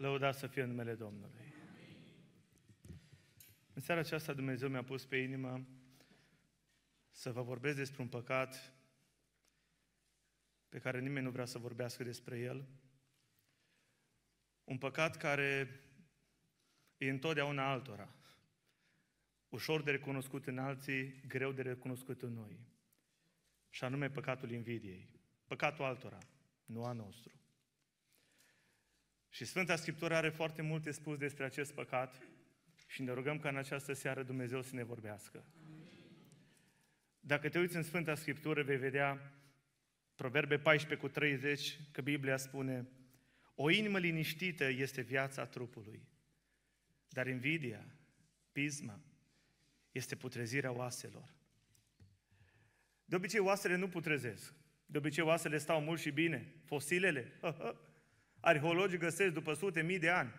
Lăudați să fie numele Domnului. În seara aceasta Dumnezeu mi-a pus pe inimă să vă vorbesc despre un păcat pe care nimeni nu vrea să vorbească despre el. Un păcat care e întotdeauna altora. Ușor de recunoscut în alții, greu de recunoscut în noi. Și anume păcatul invidiei. Păcatul altora, nu a nostru. Și Sfânta Scriptură are foarte multe spus despre acest păcat și ne rugăm ca în această seară Dumnezeu să ne vorbească. Dacă te uiți în Sfânta Scriptură, vei vedea Proverbe 14 cu 30, că Biblia spune O inimă liniștită este viața trupului, dar invidia, pisma, este putrezirea oaselor. De obicei, oasele nu putrezesc. De obicei, oasele stau mult și bine. Fosilele, arheologii găsesc după sute mii de ani.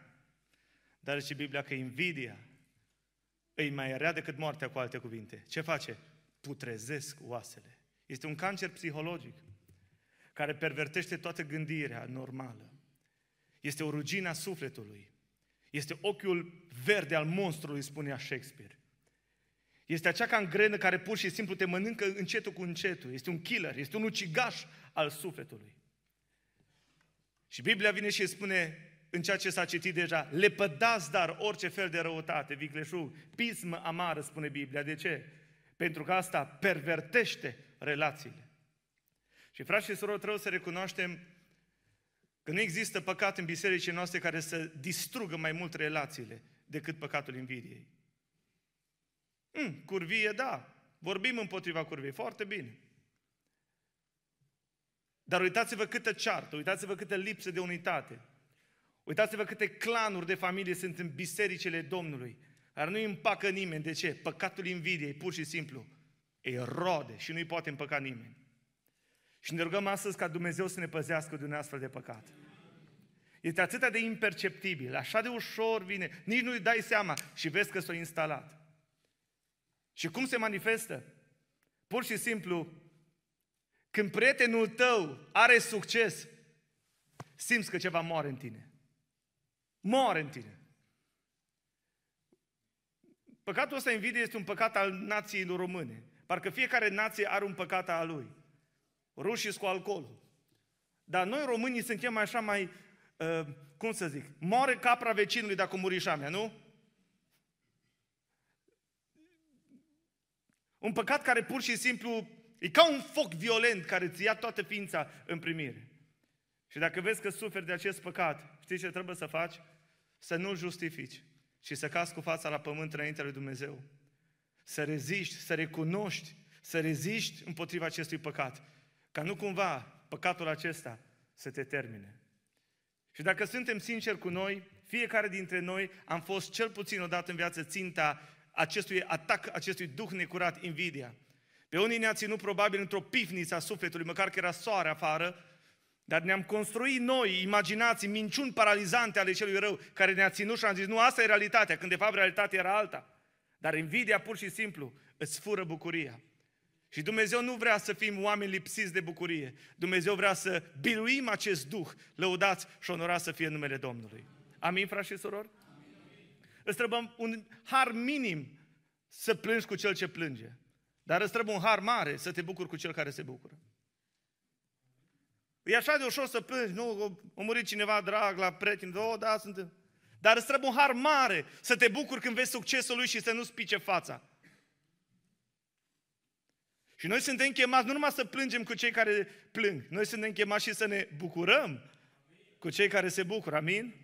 Dar și Biblia că invidia îi mai rea decât moartea, cu alte cuvinte. Ce face? Putrezesc oasele. Este un cancer psihologic care pervertește toată gândirea normală. Este o rugină a sufletului. Este ochiul verde al monstrului, spunea Shakespeare. Este acea cangrenă care pur și simplu te mănâncă încetul cu încetul. Este un killer, este un ucigaș al sufletului. Și Biblia vine și spune în ceea ce s-a citit deja, lepădați dar orice fel de răutate, vicleșug, pismă amară, spune Biblia. De ce? Pentru că asta pervertește relațiile. Și frați și surori, trebuie să recunoaștem că nu există păcat în bisericii noastre care să distrugă mai mult relațiile decât păcatul invidiei. Mm, curvie, da. Vorbim împotriva curviei. Foarte bine. Dar uitați-vă câtă ceartă, uitați-vă câtă lipsă de unitate. Uitați-vă câte clanuri de familie sunt în bisericile Domnului, care nu îi împacă nimeni. De ce? Păcatul invidiei, pur și simplu, e rode și nu-i poate împăca nimeni. Și ne rugăm astăzi ca Dumnezeu să ne păzească de un astfel de păcat. Este atât de imperceptibil, așa de ușor vine, nici nu-i dai seama și vezi că s-a instalat. Și cum se manifestă? Pur și simplu, când prietenul tău are succes, simți că ceva moare în tine. Moare în tine. Păcatul ăsta invidie este un păcat al nației române. Parcă fiecare nație are un păcat al lui. Rușii cu alcoolul. Dar noi românii suntem așa mai, uh, cum să zic, moare capra vecinului dacă muri și mea, nu? Un păcat care pur și simplu e ca un foc violent care îți ia toată ființa în primire. Și dacă vezi că suferi de acest păcat, știi ce trebuie să faci? Să nu-l justifici și să cazi cu fața la pământ înaintea lui Dumnezeu. Să reziști, să recunoști, să reziști împotriva acestui păcat. Ca nu cumva păcatul acesta să te termine. Și dacă suntem sinceri cu noi, fiecare dintre noi am fost cel puțin odată în viață ținta acestui atac, acestui duh necurat, invidia. Pe unii ne-a ținut probabil într-o pifniță a sufletului, măcar că era soare afară, dar ne-am construit noi imaginații, minciuni paralizante ale celui rău, care ne-a ținut și am zis, nu, asta e realitatea, când de fapt realitatea era alta. Dar invidia pur și simplu îți fură bucuria. Și Dumnezeu nu vrea să fim oameni lipsiți de bucurie. Dumnezeu vrea să biruim acest duh, lăudați și onorați să fie numele Domnului. Amin, frați și surori? Îți trebuie un har minim să plângi cu cel ce plânge. Dar îți trebuie un har mare să te bucuri cu cel care se bucură. E așa de ușor să plângi, nu, a murit cineva drag la prieten, oh, da, sunt... Dar îți trebuie un har mare să te bucuri când vezi succesul lui și să nu spice fața. Și noi suntem chemați nu numai să plângem cu cei care plâng, noi suntem chemați și să ne bucurăm cu cei care se bucură. Amin?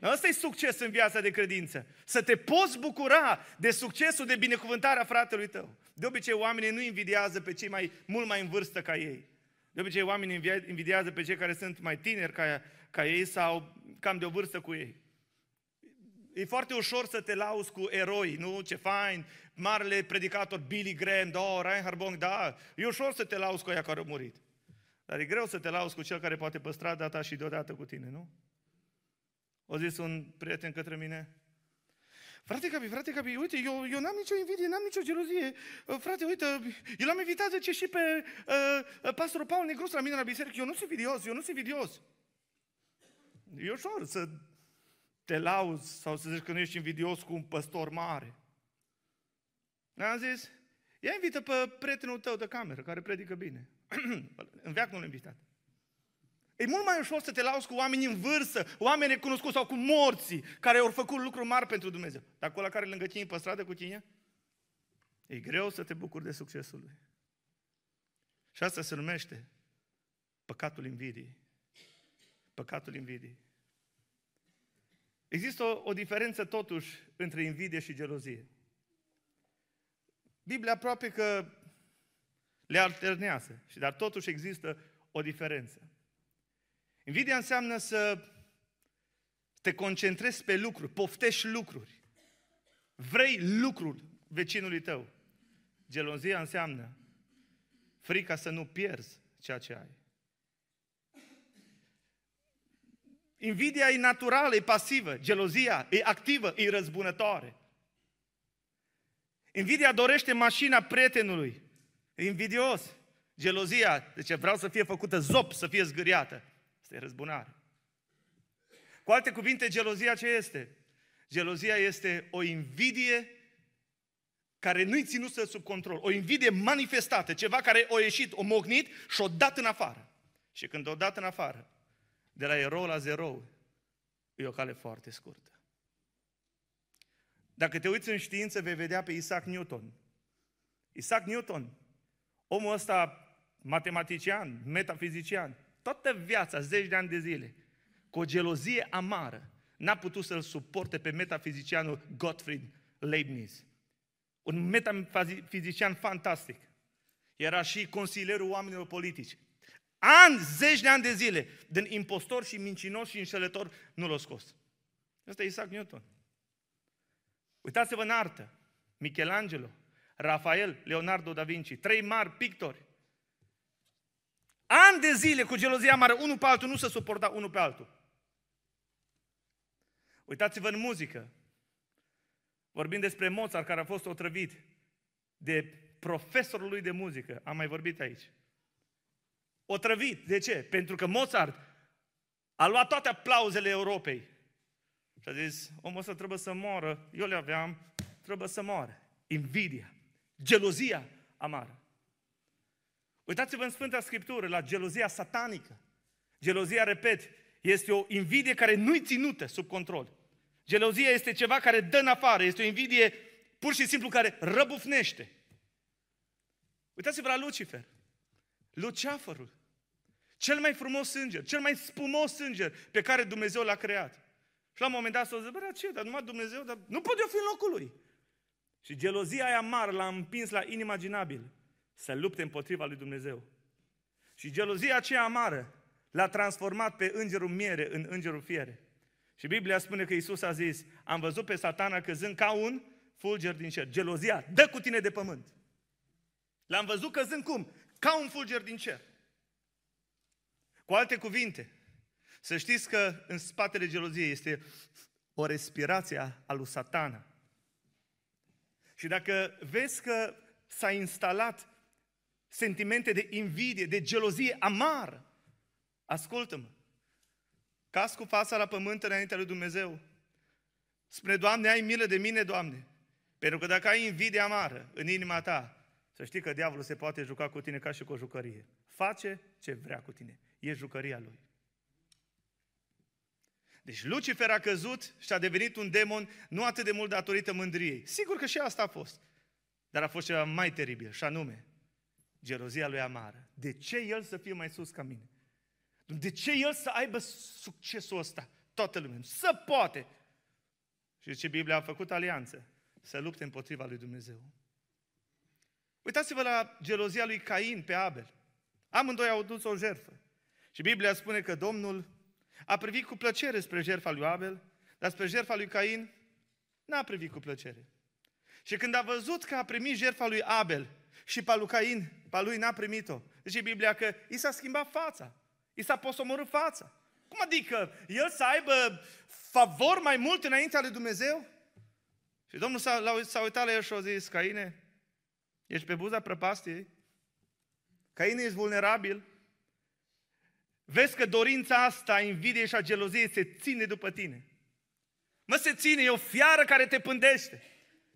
Asta e succes în viața de credință. Să te poți bucura de succesul, de binecuvântarea fratelui tău. De obicei, oamenii nu invidiază pe cei mai mult mai în vârstă ca ei. De obicei, oamenii invidiază pe cei care sunt mai tineri ca, ca ei sau cam de o vârstă cu ei. E foarte ușor să te lauzi cu eroi, nu? Ce fain, marele predicator Billy Graham, da, Reinhard Bonk, da. E ușor să te lauzi cu aia care au murit. Dar e greu să te lauzi cu cel care poate păstra data și deodată cu tine, nu? O zis un prieten către mine, Frate Capi, frate Capi, uite, eu, eu n-am nicio invidie, n-am nicio gelozie. Uh, frate, uite, eu l-am invitat, zice, și pe uh, pastorul Paul Negrus la mine la biserică. Eu nu sunt vidios, eu nu sunt vidios. E ușor să te lauzi sau să zici că nu ești invidios cu un păstor mare. Am zis, ia invită pe prietenul tău de cameră, care predică bine. în veac nu l invitat. E mult mai ușor să te lauzi cu oameni în vârstă, oameni necunoscuți sau cu morții, care au făcut lucruri mari pentru Dumnezeu. Dar cu la care lângă tine pe stradă cu tine, e greu să te bucuri de succesul lui. Și asta se numește păcatul invidiei. Păcatul invidiei. Există o, o diferență totuși între invidie și gelozie. Biblia aproape că le alternează, și dar totuși există o diferență. Invidia înseamnă să te concentrezi pe lucruri, poftești lucruri. Vrei lucruri vecinului tău. Gelozia înseamnă frica să nu pierzi ceea ce ai. Invidia e naturală, e pasivă. Gelozia e activă, e răzbunătoare. Invidia dorește mașina prietenului. E invidios. Gelozia, deci vreau să fie făcută zop, să fie zgâriată. Asta e răzbunare. Cu alte cuvinte, gelozia ce este? Gelozia este o invidie care nu-i ținusă sub control. O invidie manifestată, ceva care o ieșit, o mognit și o dat în afară. Și când o dat în afară, de la erou la zero, e o cale foarte scurtă. Dacă te uiți în știință, vei vedea pe Isaac Newton. Isaac Newton, omul ăsta matematician, metafizician, toată viața, zeci de ani de zile, cu o gelozie amară, n-a putut să-l suporte pe metafizicianul Gottfried Leibniz. Un metafizician fantastic. Era și consilierul oamenilor politici. Ani, zeci de ani de zile, din impostor și mincinos și înșelător, nu l-a scos. Asta e Isaac Newton. Uitați-vă în artă. Michelangelo, Rafael, Leonardo da Vinci, trei mari pictori. Ani de zile cu gelozia mare, unul pe altul, nu se suporta unul pe altul. Uitați-vă în muzică. Vorbim despre Mozart, care a fost otrăvit de profesorul lui de muzică. Am mai vorbit aici. Otrăvit. De ce? Pentru că Mozart a luat toate aplauzele Europei. Și a zis, omul ăsta trebuie să moară. Eu le aveam, trebuie să moară. Invidia, gelozia amară. Uitați-vă în Sfânta Scriptură la gelozia satanică. Gelozia, repet, este o invidie care nu-i ținută sub control. Gelozia este ceva care dă în afară, este o invidie pur și simplu care răbufnește. Uitați-vă la Lucifer, Luceafărul, cel mai frumos înger, cel mai spumos înger pe care Dumnezeu l-a creat. Și la un moment dat s-a zis, bă, ce, dar numai Dumnezeu, dar nu pot eu fi în locul lui. Și gelozia aia mare l-a împins la inimaginabil să lupte împotriva lui Dumnezeu. Și gelozia aceea amară l-a transformat pe îngerul miere în îngerul fiere. Și Biblia spune că Isus a zis, am văzut pe satana căzând ca un fulger din cer. Gelozia, dă cu tine de pământ. L-am văzut căzând cum? Ca un fulger din cer. Cu alte cuvinte, să știți că în spatele geloziei este o respirație a lui satana. Și dacă vezi că s-a instalat sentimente de invidie, de gelozie amară, ascultă-mă, Caz cu fața la pământ înaintea lui Dumnezeu. Spune, Doamne, ai milă de mine, Doamne. Pentru că dacă ai invidie amară în inima ta, să știi că diavolul se poate juca cu tine ca și cu o jucărie. Face ce vrea cu tine. E jucăria lui. Deci Lucifer a căzut și a devenit un demon nu atât de mult datorită mândriei. Sigur că și asta a fost. Dar a fost ceva mai teribil, și anume, gelozia lui amară. De ce el să fie mai sus ca mine? De ce el să aibă succesul ăsta? Toată lumea. Să poate. Și ce Biblia a făcut alianță. Să lupte împotriva lui Dumnezeu. Uitați-vă la gelozia lui Cain pe Abel. Amândoi au dus o jertfă. Și Biblia spune că Domnul a privit cu plăcere spre jertfa lui Abel, dar spre jertfa lui Cain n-a privit cu plăcere. Și când a văzut că a primit jertfa lui Abel și pe lui Cain, pe lui n-a primit-o, zice Biblia că i s-a schimbat fața. I s-a posomorât fața. Cum adică? El să aibă favor mai mult înaintea lui Dumnezeu? Și Domnul s-a, s-a uitat la el și a zis, Caine, ești pe buza prăpastiei? Caine, ești vulnerabil? Vezi că dorința asta, invidie și a geloziei se ține după tine. Mă, se ține, e o fiară care te pândește.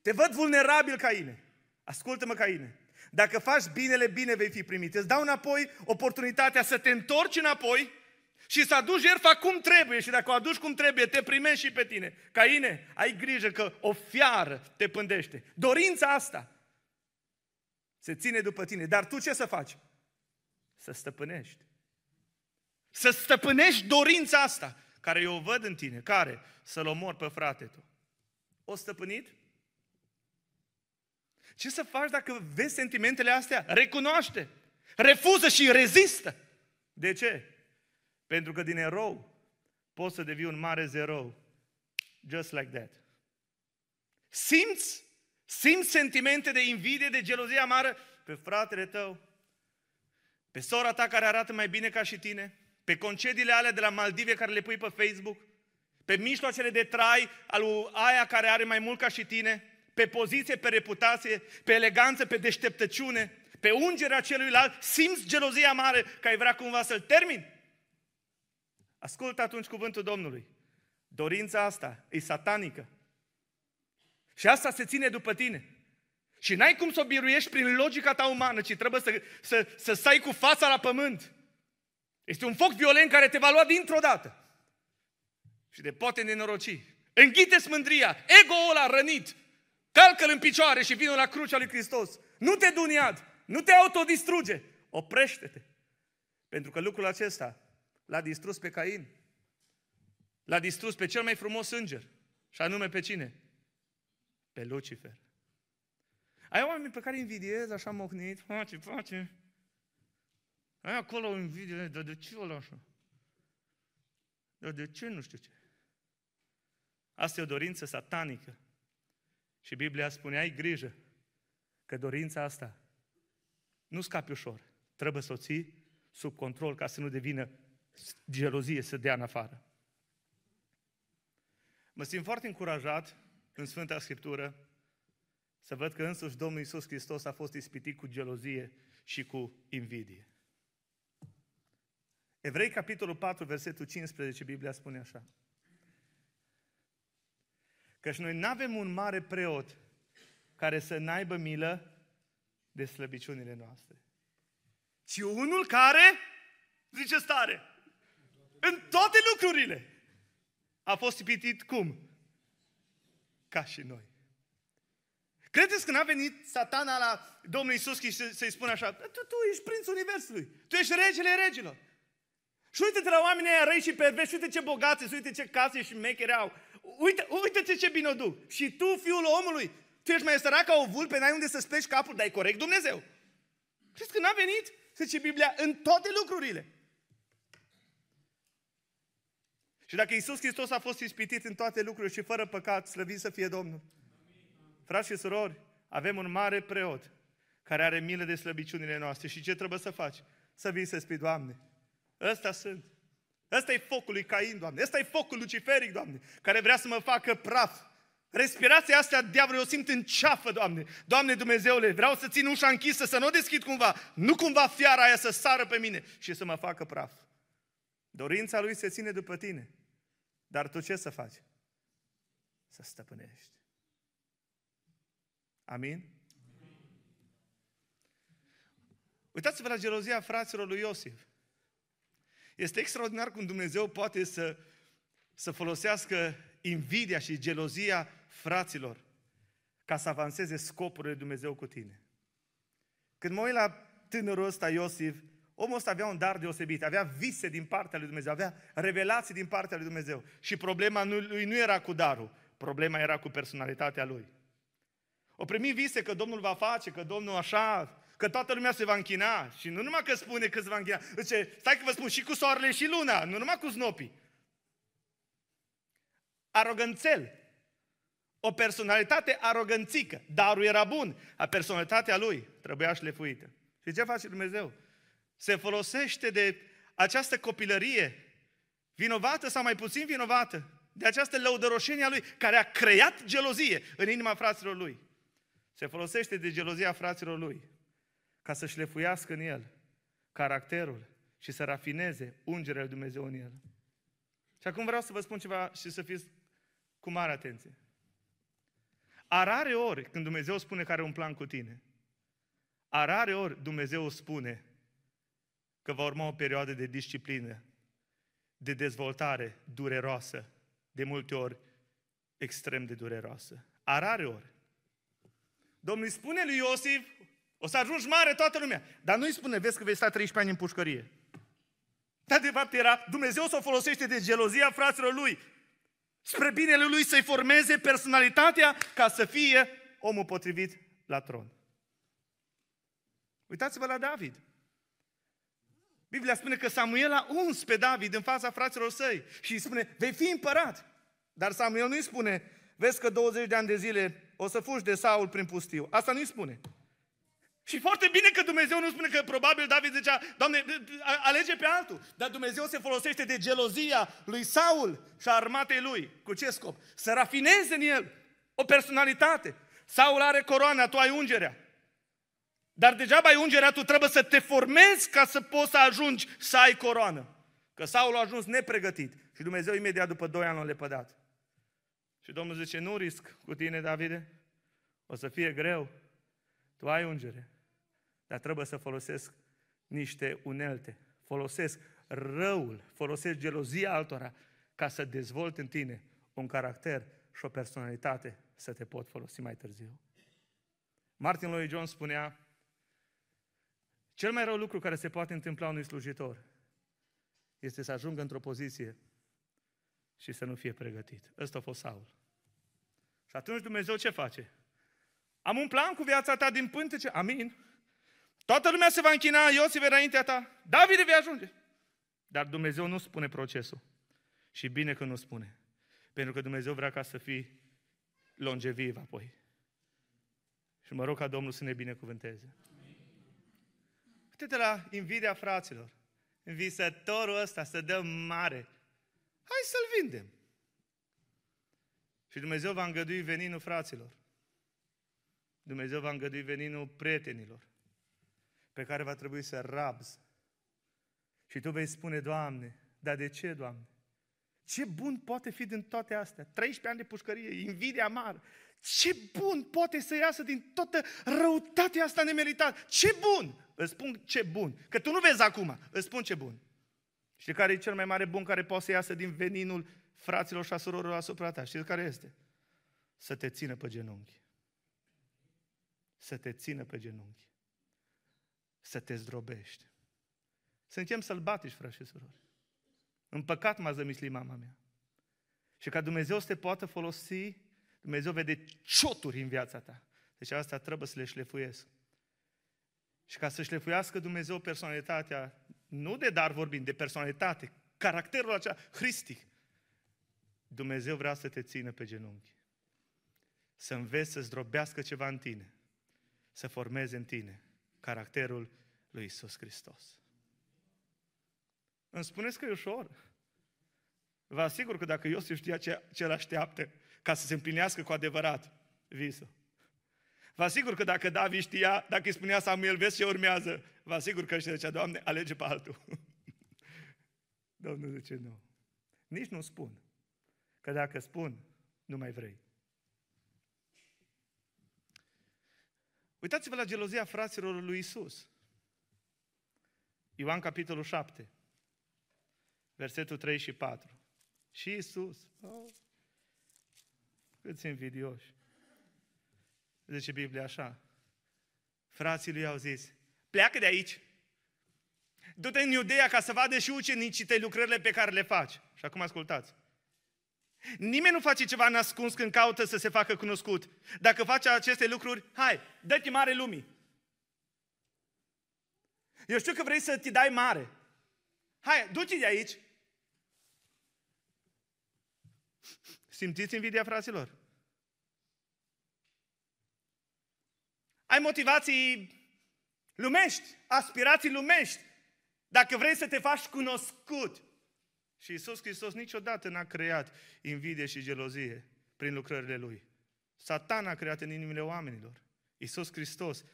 Te văd vulnerabil, Caine. Ascultă-mă, Caine. Dacă faci binele, bine vei fi primit. Îți dau înapoi oportunitatea să te întorci înapoi și să aduci jertfa cum trebuie. Și dacă o aduci cum trebuie, te primești și pe tine. Caine, ai grijă că o fiară te pândește. Dorința asta se ține după tine. Dar tu ce să faci? Să stăpânești. Să stăpânești dorința asta, care eu o văd în tine. Care? Să-l omor pe frate tu. O stăpânit? Ce să faci dacă vezi sentimentele astea? Recunoaște. Refuză și rezistă. De ce? Pentru că din erou poți să devii un mare zero. Just like that. Simți? Simți sentimente de invidie, de gelozie amară pe fratele tău? Pe sora ta care arată mai bine ca și tine? Pe concediile alea de la Maldive care le pui pe Facebook? Pe mijloacele de trai al aia care are mai mult ca și tine? Pe poziție, pe reputație, pe eleganță, pe deșteptăciune? Pe ungerea celuilalt? Simți gelozia mare că ai vrea cumva să-l termini? Ascultă atunci cuvântul Domnului. Dorința asta e satanică. Și asta se ține după tine. Și n-ai cum să o biruiești prin logica ta umană, ci trebuie să, să, să stai cu fața la pământ. Este un foc violent care te va lua dintr-o dată. Și de poate nenoroci. Înghite smândria, ego-ul ăla rănit, calcă-l în picioare și vină la crucea lui Hristos. Nu te duniad, nu te autodistruge, oprește-te. Pentru că lucrul acesta L-a distrus pe Cain. L-a distrus pe cel mai frumos înger. Și anume pe cine? Pe Lucifer. Ai oameni pe care îi invidiez așa mocnit, face, face. Ai acolo o invidie, dar de ce o așa? Dar de ce nu știu ce? Asta e o dorință satanică. Și Biblia spune, ai grijă că dorința asta nu scapi ușor. Trebuie să o ții sub control ca să nu devină gelozie să dea în afară. Mă simt foarte încurajat în Sfânta Scriptură să văd că însuși Domnul Iisus Hristos a fost ispitit cu gelozie și cu invidie. Evrei, capitolul 4, versetul 15, Biblia spune așa. Căci noi nu avem un mare preot care să n-aibă milă de slăbiciunile noastre, ci unul care, zice stare, în toate lucrurile. A fost ispitit cum? Ca și noi. Credeți că n-a venit satana la Domnul Isus și să-i spună așa, tu, tu ești prințul Universului, tu ești regele regilor. Și uite-te la oamenii aia răi și perversi, uite ce bogați, uite ce case și mecheri au. Uite, uite ce bine o duc. Și tu, fiul omului, tu ești mai sărac ca o vulpe, n-ai unde să-ți pleci capul, dar e corect Dumnezeu. Știți că n-a venit, zice Biblia, în toate lucrurile. Și dacă Isus Hristos a fost ispitit în toate lucrurile și fără păcat, slăvit să fie Domnul. Frați și surori, avem un mare preot care are milă de slăbiciunile noastre. Și ce trebuie să faci? Să vii să spui, Doamne, ăsta sunt. Ăsta e focul lui Cain, Doamne. Ăsta e focul luciferic, Doamne, care vrea să mă facă praf. Respirația asta, diavolul, o simt în ceafă, Doamne. Doamne Dumnezeule, vreau să țin ușa închisă, să nu o deschid cumva. Nu cumva fiara aia să sară pe mine și să mă facă praf. Dorința lui se ține după tine. Dar tu ce să faci? Să stăpânești. Amin? Uitați-vă la gelozia fraților lui Iosif. Este extraordinar cum Dumnezeu poate să, să folosească invidia și gelozia fraților ca să avanseze scopurile lui Dumnezeu cu tine. Când mă uit la tânărul ăsta Iosif, Omul ăsta avea un dar deosebit, avea vise din partea lui Dumnezeu, avea revelații din partea lui Dumnezeu. Și problema lui nu era cu darul, problema era cu personalitatea lui. O primi vise că Domnul va face, că Domnul așa, că toată lumea se va închina. Și nu numai că spune că se va închina, zice, stai că vă spun, și cu soarele și luna, nu numai cu snopii. Aroganțel. O personalitate aroganțică. Darul era bun, a personalitatea lui trebuia șlefuită. Și ce face Dumnezeu? se folosește de această copilărie, vinovată sau mai puțin vinovată, de această lăudăroșenie a lui, care a creat gelozie în inima fraților lui. Se folosește de gelozia fraților lui ca să șlefuiască în el caracterul și să rafineze ungerea lui Dumnezeu în el. Și acum vreau să vă spun ceva și să fiți cu mare atenție. A rare ori când Dumnezeu spune că are un plan cu tine, a rare ori Dumnezeu spune că va urma o perioadă de disciplină, de dezvoltare dureroasă, de multe ori extrem de dureroasă. A rare ori. Domnul îi spune lui Iosif, o să ajungi mare toată lumea. Dar nu îi spune, vezi că vei sta 13 ani în pușcărie. Dar de fapt era, Dumnezeu să o folosește de gelozia fraților lui, spre binele lui să-i formeze personalitatea ca să fie omul potrivit la tron. Uitați-vă la David. Biblia spune că Samuel a uns pe David în fața fraților săi și îi spune, vei fi împărat. Dar Samuel nu îi spune, vezi că 20 de ani de zile o să fugi de Saul prin pustiu. Asta nu îi spune. Și foarte bine că Dumnezeu nu spune că probabil David zicea, Doamne, alege pe altul. Dar Dumnezeu se folosește de gelozia lui Saul și a armatei lui. Cu ce scop? Să rafineze în el o personalitate. Saul are coroana, tu ai ungerea. Dar degeaba ai ungerea, tu trebuie să te formezi ca să poți să ajungi să ai coroană. Că Saul a ajuns nepregătit și Dumnezeu imediat după doi ani l-a lepădat. Și Domnul zice, nu risc cu tine, Davide, o să fie greu, tu ai ungere, dar trebuie să folosesc niște unelte. Folosesc răul, folosesc gelozia altora ca să dezvolt în tine un caracter și o personalitate să te pot folosi mai târziu. Martin Lloyd Jones spunea, cel mai rău lucru care se poate întâmpla unui slujitor este să ajungă într-o poziție și să nu fie pregătit. Ăsta a fost Saul. Și atunci Dumnezeu ce face? Am un plan cu viața ta din pântece. Amin. Toată lumea se va închina, Iosif înaintea ta. David vei ajunge. Dar Dumnezeu nu spune procesul. Și bine că nu spune. Pentru că Dumnezeu vrea ca să fii longeviv apoi. Și mă rog ca Domnul să ne binecuvânteze. Uite-te la invidia fraților. Visătorul ăsta să dă mare. Hai să-l vindem. Și Dumnezeu va îngădui veninul fraților. Dumnezeu va îngădui veninul prietenilor pe care va trebui să rabzi. Și tu vei spune, Doamne, dar de ce, Doamne? Ce bun poate fi din toate astea? 13 ani de pușcărie, invidia mare. Ce bun poate să iasă din toată răutatea asta nemeritată? Ce bun! Îți spun ce bun. Că tu nu vezi acum, îți spun ce bun. Știi care e cel mai mare bun care poate să iasă din veninul fraților și a surorilor asupra ta? Știți care este? Să te țină pe genunchi. Să te țină pe genunchi. Să te zdrobești. Suntem sălbatici, frați și surori. În păcat m-a zămislit mama mea. Și ca Dumnezeu să te poată folosi, Dumnezeu vede cioturi în viața ta. Deci asta trebuie să le șlefuiesc. Și ca să șlefuiască Dumnezeu personalitatea, nu de dar vorbim, de personalitate, caracterul acela hristic, Dumnezeu vrea să te țină pe genunchi. Să înveți să zdrobească ceva în tine. Să formeze în tine caracterul lui Isus Hristos. Îmi spuneți că e ușor. Vă asigur că dacă Iosif știa ce, ce așteaptă ca să se împlinească cu adevărat visul. Vă asigur că dacă David știa, dacă îi spunea Samuel, vezi ce urmează, vă asigur că își zicea, Doamne, alege pe altul. Domnul zice, nu. Nici nu spun. Că dacă spun, nu mai vrei. Uitați-vă la gelozia fraților lui Isus. Ioan capitolul 7, versetul 3 și 4. Și Isus, oh, câți invidioși. Zice Biblia așa. Frații lui au zis, pleacă de aici. Du-te în Iudeea ca să vadă și ucenicii tăi lucrările pe care le faci. Și acum ascultați. Nimeni nu face ceva nascuns când caută să se facă cunoscut. Dacă face aceste lucruri, hai, dă-te mare lumii. Eu știu că vrei să te dai mare. Hai, du-te de aici. Simțiți invidia, fraților? Ai motivații lumești, aspirații lumești. Dacă vrei să te faci cunoscut, și Isus Hristos niciodată n-a creat invidie și gelozie prin lucrările Lui. Satan a creat în inimile oamenilor. Isus Hristos,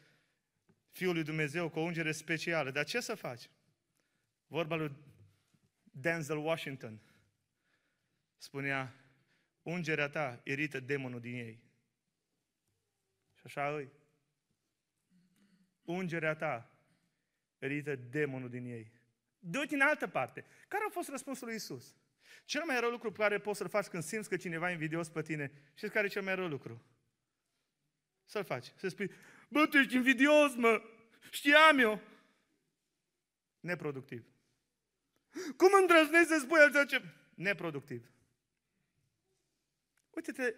Fiul lui Dumnezeu, cu o ungere specială. Dar ce să faci? Vorba lui Denzel Washington spunea, ungerea ta irită demonul din ei. Și așa îi. Ungerea ta irită demonul din ei. De în altă parte. Care a fost răspunsul lui Isus? Cel mai rău lucru pe care poți să-l faci când simți că cineva e invidios pe tine, știți care e cel mai rău lucru? Să-l faci. Să spui, bă, tu ești invidios, mă! Știam eu! Neproductiv. Cum îndrăznesc să spui altceva ce... Neproductiv. Uite-te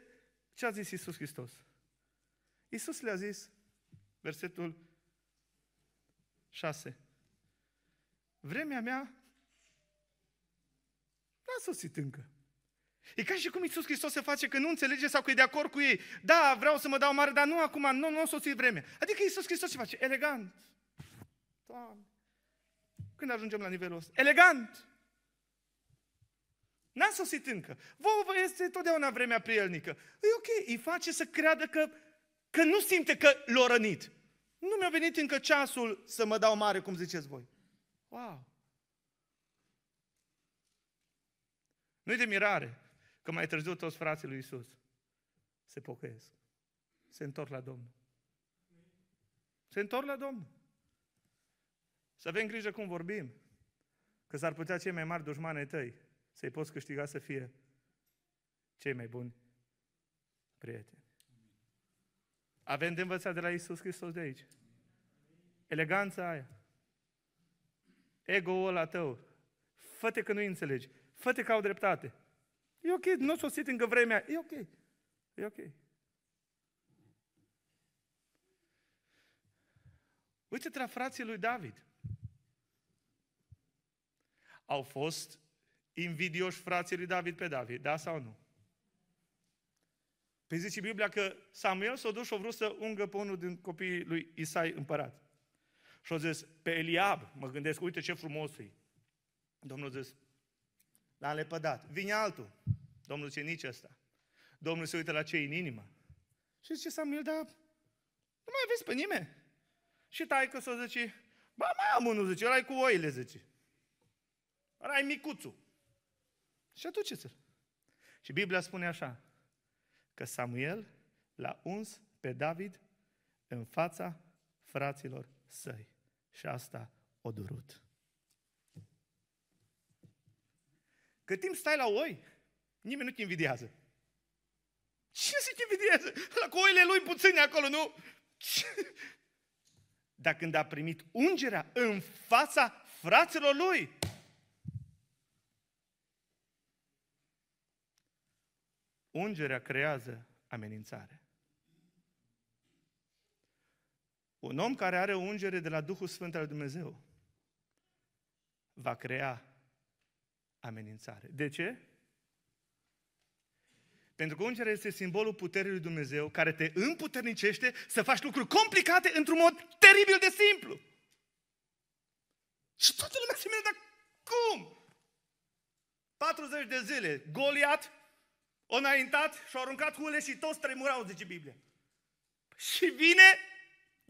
ce a zis Iisus Hristos. Iisus le-a zis, versetul 6. Vremea mea n-a sosit încă. E ca și cum Iisus Hristos se face că nu înțelege sau că e de acord cu ei. Da, vreau să mă dau mare, dar nu acum, nu, nu a sosit vremea. Adică Iisus Hristos ce face? Elegant. Doamne. Când ajungem la nivelul ăsta? Elegant. N-a sosit încă. Vouă vă este totdeauna vremea prielnică. E ok, îi face să creadă că, că nu simte că l-a rănit. Nu mi-a venit încă ceasul să mă dau mare, cum ziceți voi. Wow! Nu-i de mirare că mai târziu toți frații lui Isus se pocăiesc. Se întorc la Domnul. Se întorc la Domnul. Să avem grijă cum vorbim. Că s-ar putea cei mai mari dușmani tăi să-i poți câștiga să fie cei mai buni prieteni. Avem de învățat de la Isus Hristos de aici. Eleganța aia. Ego-ul ăla tău. Fă-te că nu înțelegi. Fă-te că au dreptate. E ok, nu o sosit încă vremea. E ok. E ok. Uite-te la frații lui David. Au fost invidioși frații lui David pe David, da sau nu? Păi zice Biblia că Samuel s-a dus și a vrut să ungă pe unul din copiii lui Isai împărat. Și a zis, pe Eliab, mă gândesc, uite ce frumos e. Domnul a zis, l-a lepădat. Vine altul. Domnul zice, nici ăsta. Domnul se uită la cei în inimă. Și zice Samuel, dar nu mai vezi pe nimeni. Și taică să zice, ba mai am unul, zice, ăla cu oile, zice. Ăla e micuțul. Și aduceți-l. Și Biblia spune așa, că Samuel l-a uns pe David în fața fraților săi. Și asta o durut. Cât timp stai la oi, nimeni nu te invidiază. Ce să te invidiază? La cu oile lui puțini acolo, nu? Dar când a primit ungerea în fața fraților lui, Ungerea creează amenințare. Un om care are o ungere de la Duhul Sfânt al Dumnezeu va crea amenințare. De ce? Pentru că ungerea este simbolul puterii lui Dumnezeu care te împuternicește să faci lucruri complicate într-un mod teribil de simplu. Și toată lumea se mire, dar cum? 40 de zile, Goliat o înaintat și au aruncat hule și toți tremurau, zice Biblia. Și vine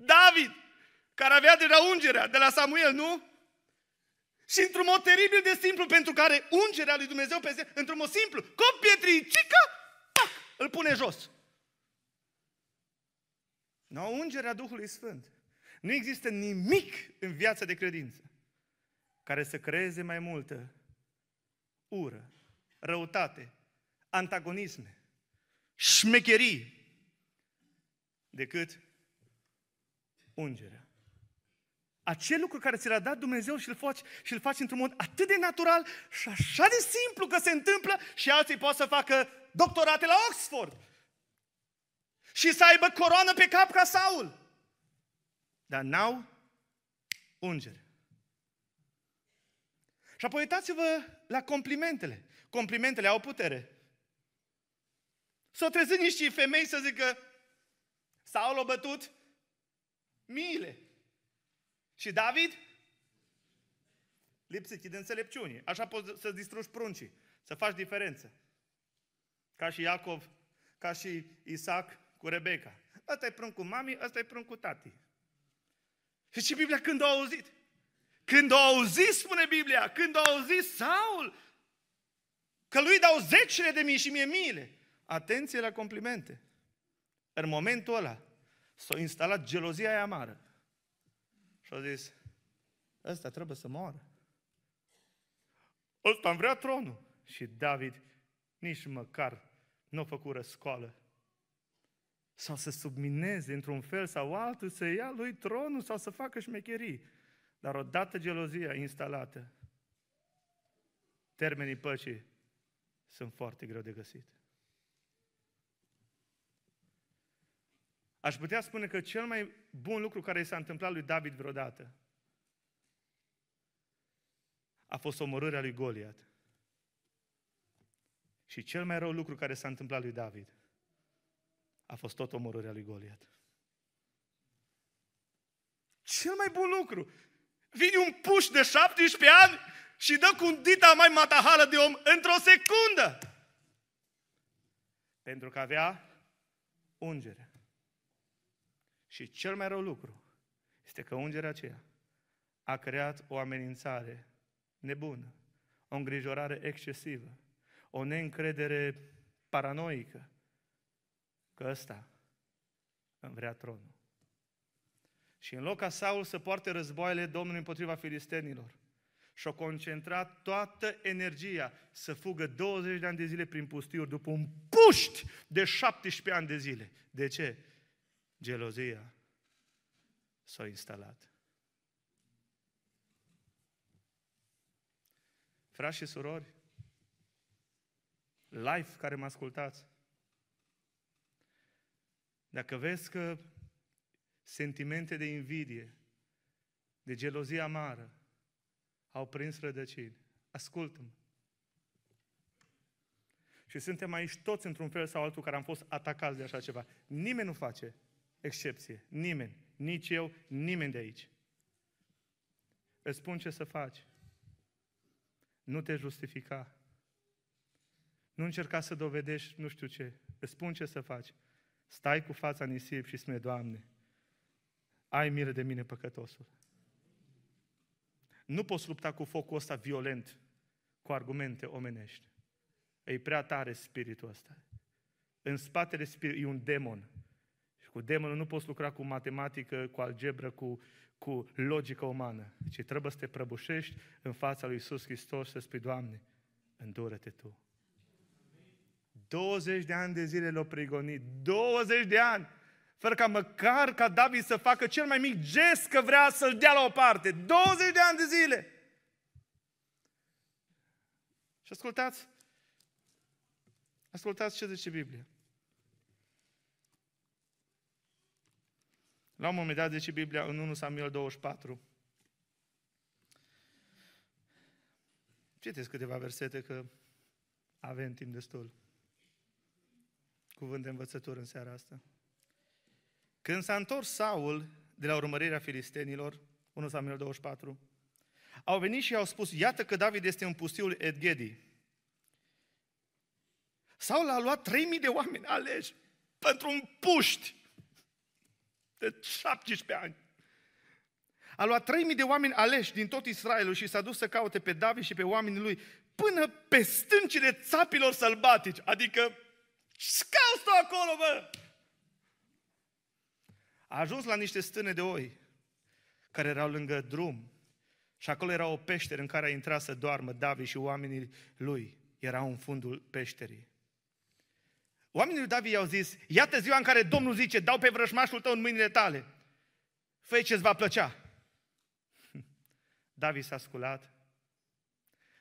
David, care avea deja ungerea de la Samuel, nu? Și într-un mod teribil de simplu, pentru care ungerea lui Dumnezeu peste, într-un mod simplu, cu pietricică, pac, îl pune jos. Nu, ungerea Duhului Sfânt. Nu există nimic în viața de credință care să creeze mai multă ură, răutate, antagonisme, șmecherii, decât ungerea. Acel lucru care ți l-a dat Dumnezeu și îl faci, și îl faci într-un mod atât de natural și așa de simplu că se întâmplă și alții pot să facă doctorate la Oxford și să aibă coroană pe cap ca Saul. Dar n-au ungere. Și apoi uitați-vă la complimentele. Complimentele au putere. S-au trezit niște femei să zică, Saul a bătut miile. Și David? Lipsit de înțelepciune. Așa poți să distrugi pruncii, să faci diferență. Ca și Iacov, ca și Isaac cu Rebecca. Ăsta e pruncul mami, ăsta e pruncul tati. Și ce Biblia când a auzit? Când a auzit, spune Biblia, când a auzit Saul, că lui dau zecile de mii și mie miile. atenție la complimente. În momentul ăla s-a instalat gelozia aia amară. Și a zis, ăsta trebuie să moară. Ăsta îmi vrea tronul. Și David nici măcar nu a făcut răscoală. Sau să submineze într-un fel sau altul, să ia lui tronul sau să facă șmecherii. Dar odată gelozia instalată, termenii păcii sunt foarte greu de găsit. Aș putea spune că cel mai bun lucru care i s-a întâmplat lui David vreodată a fost omorârea lui Goliat. Și cel mai rău lucru care s-a întâmplat lui David a fost tot omorârea lui Goliat. Cel mai bun lucru. Vine un puș de 17 ani și dă cu dita mai matahală de om într-o secundă. Pentru că avea ungere. Și cel mai rău lucru este că ungerea aceea a creat o amenințare nebună, o îngrijorare excesivă, o neîncredere paranoică că ăsta îmi vrea tronul. Și în loc ca Saul să poarte războaiele Domnului împotriva filistenilor, și-a concentrat toată energia să fugă 20 de ani de zile prin pustiuri după un puști de 17 ani de zile. De ce? Gelozia s-a instalat. Frați și surori, live care mă ascultați, dacă vezi că sentimente de invidie, de gelozie amară, au prins rădăcini, ascultă-mă. Și suntem aici toți într-un fel sau altul care am fost atacați de așa ceva. Nimeni nu face excepție. Nimeni. Nici eu, nimeni de aici. Îți spun ce să faci. Nu te justifica. Nu încerca să dovedești nu știu ce. Îți spun ce să faci. Stai cu fața în nisip și spune, Doamne, ai miră de mine păcătosul. Nu poți lupta cu focul ăsta violent, cu argumente omenești. E prea tare spiritul ăsta. În spatele spirit e un demon. Și cu demonul nu poți lucra cu matematică, cu algebră, cu, cu logică umană, ci trebuie să te prăbușești în fața lui Isus Hristos și să spui, Doamne, îndură-te Tu. 20 de ani de zile l-au prigonit. 20 de ani! Fără ca măcar ca David să facă cel mai mic gest că vrea să-l dea la o parte. 20 de ani de zile! Și ascultați, ascultați ce zice Biblia. La un moment dat zice Biblia în 1 Samuel 24. Citeți câteva versete că avem timp destul cuvânt de învățătură în seara asta. Când s-a întors Saul de la urmărirea filistenilor, 1 Samuel 24, au venit și au spus, iată că David este în pustiul Edgedi. Saul a luat 3000 de oameni aleși pentru un puști de 17 ani. A luat 3000 de oameni aleși din tot Israelul și s-a dus să caute pe David și pe oamenii lui până pe stâncile țapilor sălbatici, adică ce cauți tu acolo, bă? A ajuns la niște stâne de oi care erau lângă drum și acolo era o peșteră în care a intrat să doarmă David și oamenii lui. Erau în fundul peșterii. Oamenii lui David i-au zis, iată ziua în care Domnul zice, dau pe vrășmașul tău în mâinile tale. fă ce-ți va plăcea. David s-a sculat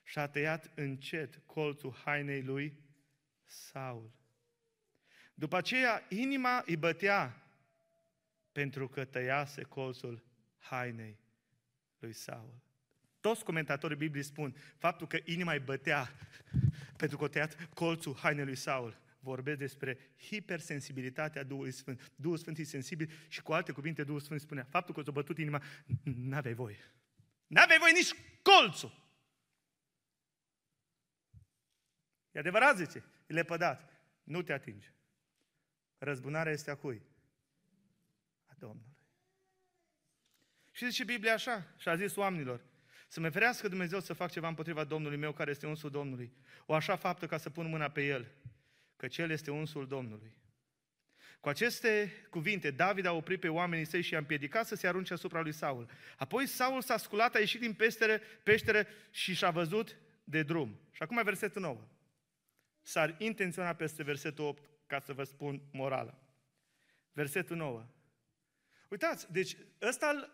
și a tăiat încet colțul hainei lui Saul. După aceea, inima îi bătea pentru că tăiase colțul hainei lui Saul. Toți comentatorii Bibliei spun faptul că inima îi bătea pentru că a tăiat colțul hainei lui Saul. Vorbesc despre hipersensibilitatea Duhului Sfânt. Duhul Sfânt e sensibil și cu alte cuvinte Duhul Sfânt spunea faptul că ți-a bătut inima, n-aveai voie. N-aveai voie nici colțul. E adevărat, zice, e lepădat. Nu te atinge. Răzbunarea este a cui? A Domnului. Și zice Biblia așa, și a zis oamenilor, să mă ferească Dumnezeu să fac ceva împotriva Domnului meu care este unsul Domnului. O așa faptă ca să pun mâna pe el. Că cel este unsul Domnului. Cu aceste cuvinte, David a oprit pe oamenii săi și i-a împiedicat să se arunce asupra lui Saul. Apoi Saul s-a sculat, a ieșit din peștere, peștere și și-a văzut de drum. Și acum versetul 9. S-ar intenționa peste versetul 8 ca să vă spun morala. Versetul 9. Uitați, deci ăsta îl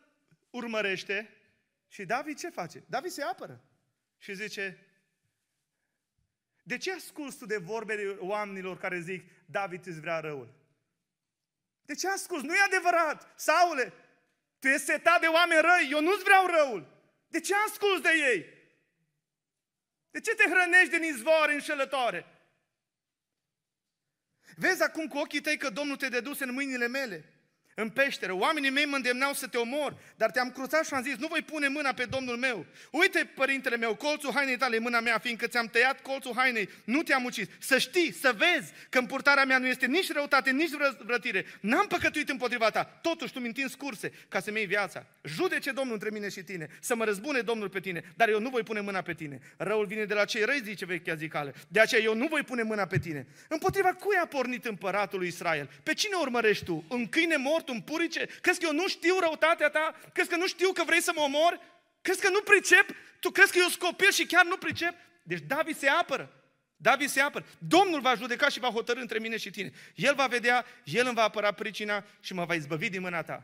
urmărește și David ce face? David se apără și zice, de ce asculți tu de vorbele oamenilor care zic, David îți vrea răul? De ce asculți? Nu e adevărat! Saule, tu ești setat de oameni răi, eu nu-ți vreau răul. De ce asculți de ei? De ce te hrănești din izvoare înșelătoare? Vezi acum cu ochii tăi că Domnul te deduse în mâinile mele în peșteră. Oamenii mei mă îndemnau să te omor, dar te-am cruțat și am zis, nu voi pune mâna pe Domnul meu. Uite, părintele meu, colțul hainei tale în mâna mea, fiindcă ți-am tăiat colțul hainei, nu te-am ucis. Să știi, să vezi că în purtarea mea nu este nici răutate, nici vrătire. N-am păcătuit împotriva ta. Totuși tu mi scurse ca să-mi iei viața. Judece Domnul între mine și tine, să mă răzbune Domnul pe tine, dar eu nu voi pune mâna pe tine. Răul vine de la cei răi, zice vechea zicale. De aceea eu nu voi pune mâna pe tine. Împotriva cui a pornit împăratul lui Israel? Pe cine urmărești tu? Un câine mort mort, un purice? Crezi că eu nu știu răutatea ta? Crezi că nu știu că vrei să mă omor? Crezi că nu pricep? Tu crezi că eu sunt copil și chiar nu pricep? Deci David se apără. David se apără. Domnul va judeca și va hotărâ între mine și tine. El va vedea, El îmi va apăra pricina și mă va izbăvi din mâna ta.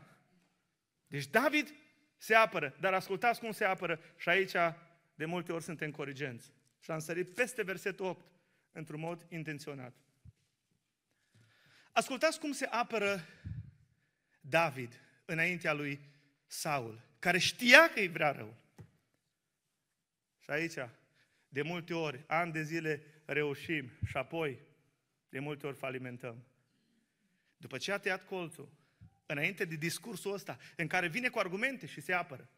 Deci David se apără, dar ascultați cum se apără și aici de multe ori suntem corigenți. Și am sărit peste versetul 8 într-un mod intenționat. Ascultați cum se apără David înaintea lui Saul, care știa că îi vrea rău. Și aici, de multe ori, ani de zile reușim și apoi, de multe ori falimentăm. După ce a tăiat colțul, înainte de discursul ăsta, în care vine cu argumente și se apără.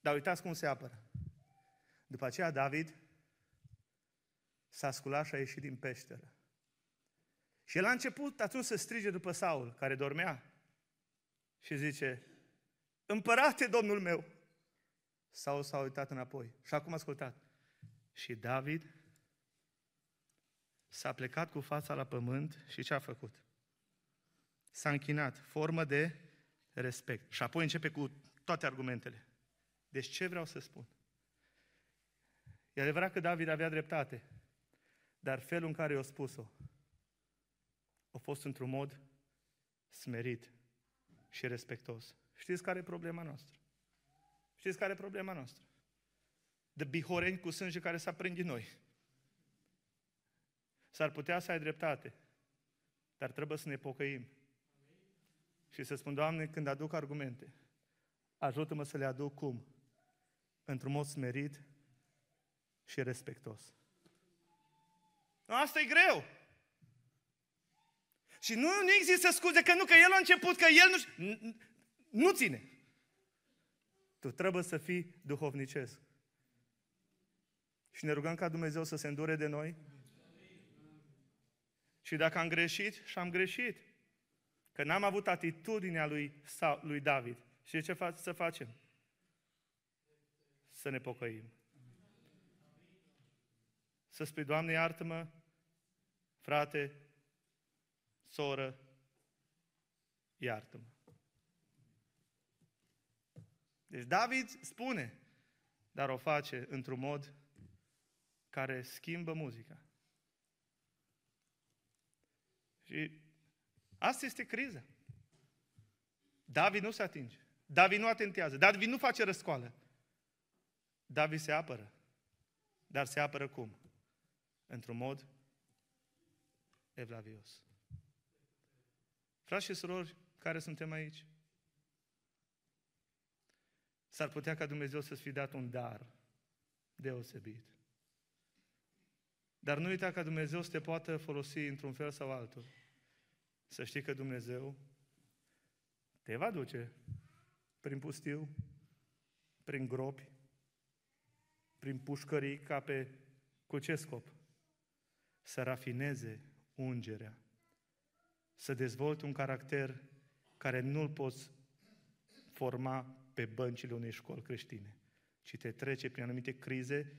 Dar uitați cum se apără. După aceea David s-a sculat și a ieșit din peșteră. Și el a început atunci să strige după Saul, care dormea și zice, împărate, Domnul meu! Sau s-a uitat înapoi. Și acum ascultat. Și David s-a plecat cu fața la pământ și ce a făcut? S-a închinat, formă de respect. Și apoi începe cu toate argumentele. Deci ce vreau să spun? E adevărat că David avea dreptate, dar felul în care i-a spus-o a fost într-un mod smerit, și respectos. Știți care e problema noastră? Știți care e problema noastră? De bihoreni cu sânge care s-a prins din noi. S-ar putea să ai dreptate, dar trebuie să ne pocăim. Și să spun, Doamne, când aduc argumente, ajută-mă să le aduc cum? Într-un mod smerit și respectos. Asta e greu. Și nu, nu există scuze că nu, că el a început, că el nu... Nu ține. Tu trebuie să fii duhovnicesc. Și ne rugăm ca Dumnezeu să se îndure de noi. Și dacă am greșit, și am greșit. Că n-am avut atitudinea lui, lui David. Și ce fa- să facem? Să ne pocăim. Să spui, Doamne, iartă-mă, frate, soră, iartă-mă. Deci David spune, dar o face într-un mod care schimbă muzica. Și asta este criza. David nu se atinge. David nu atentează. David nu face răscoală. David se apără. Dar se apără cum? Într-un mod evlavios. Frați și surori care suntem aici, s-ar putea ca Dumnezeu să-ți fi dat un dar deosebit. Dar nu uita ca Dumnezeu să te poată folosi într-un fel sau altul. Să știi că Dumnezeu te va duce prin pustiu, prin gropi, prin pușcării, ca pe cu ce scop? Să rafineze ungerea să dezvolți un caracter care nu-l poți forma pe băncile unei școli creștine, ci te trece prin anumite crize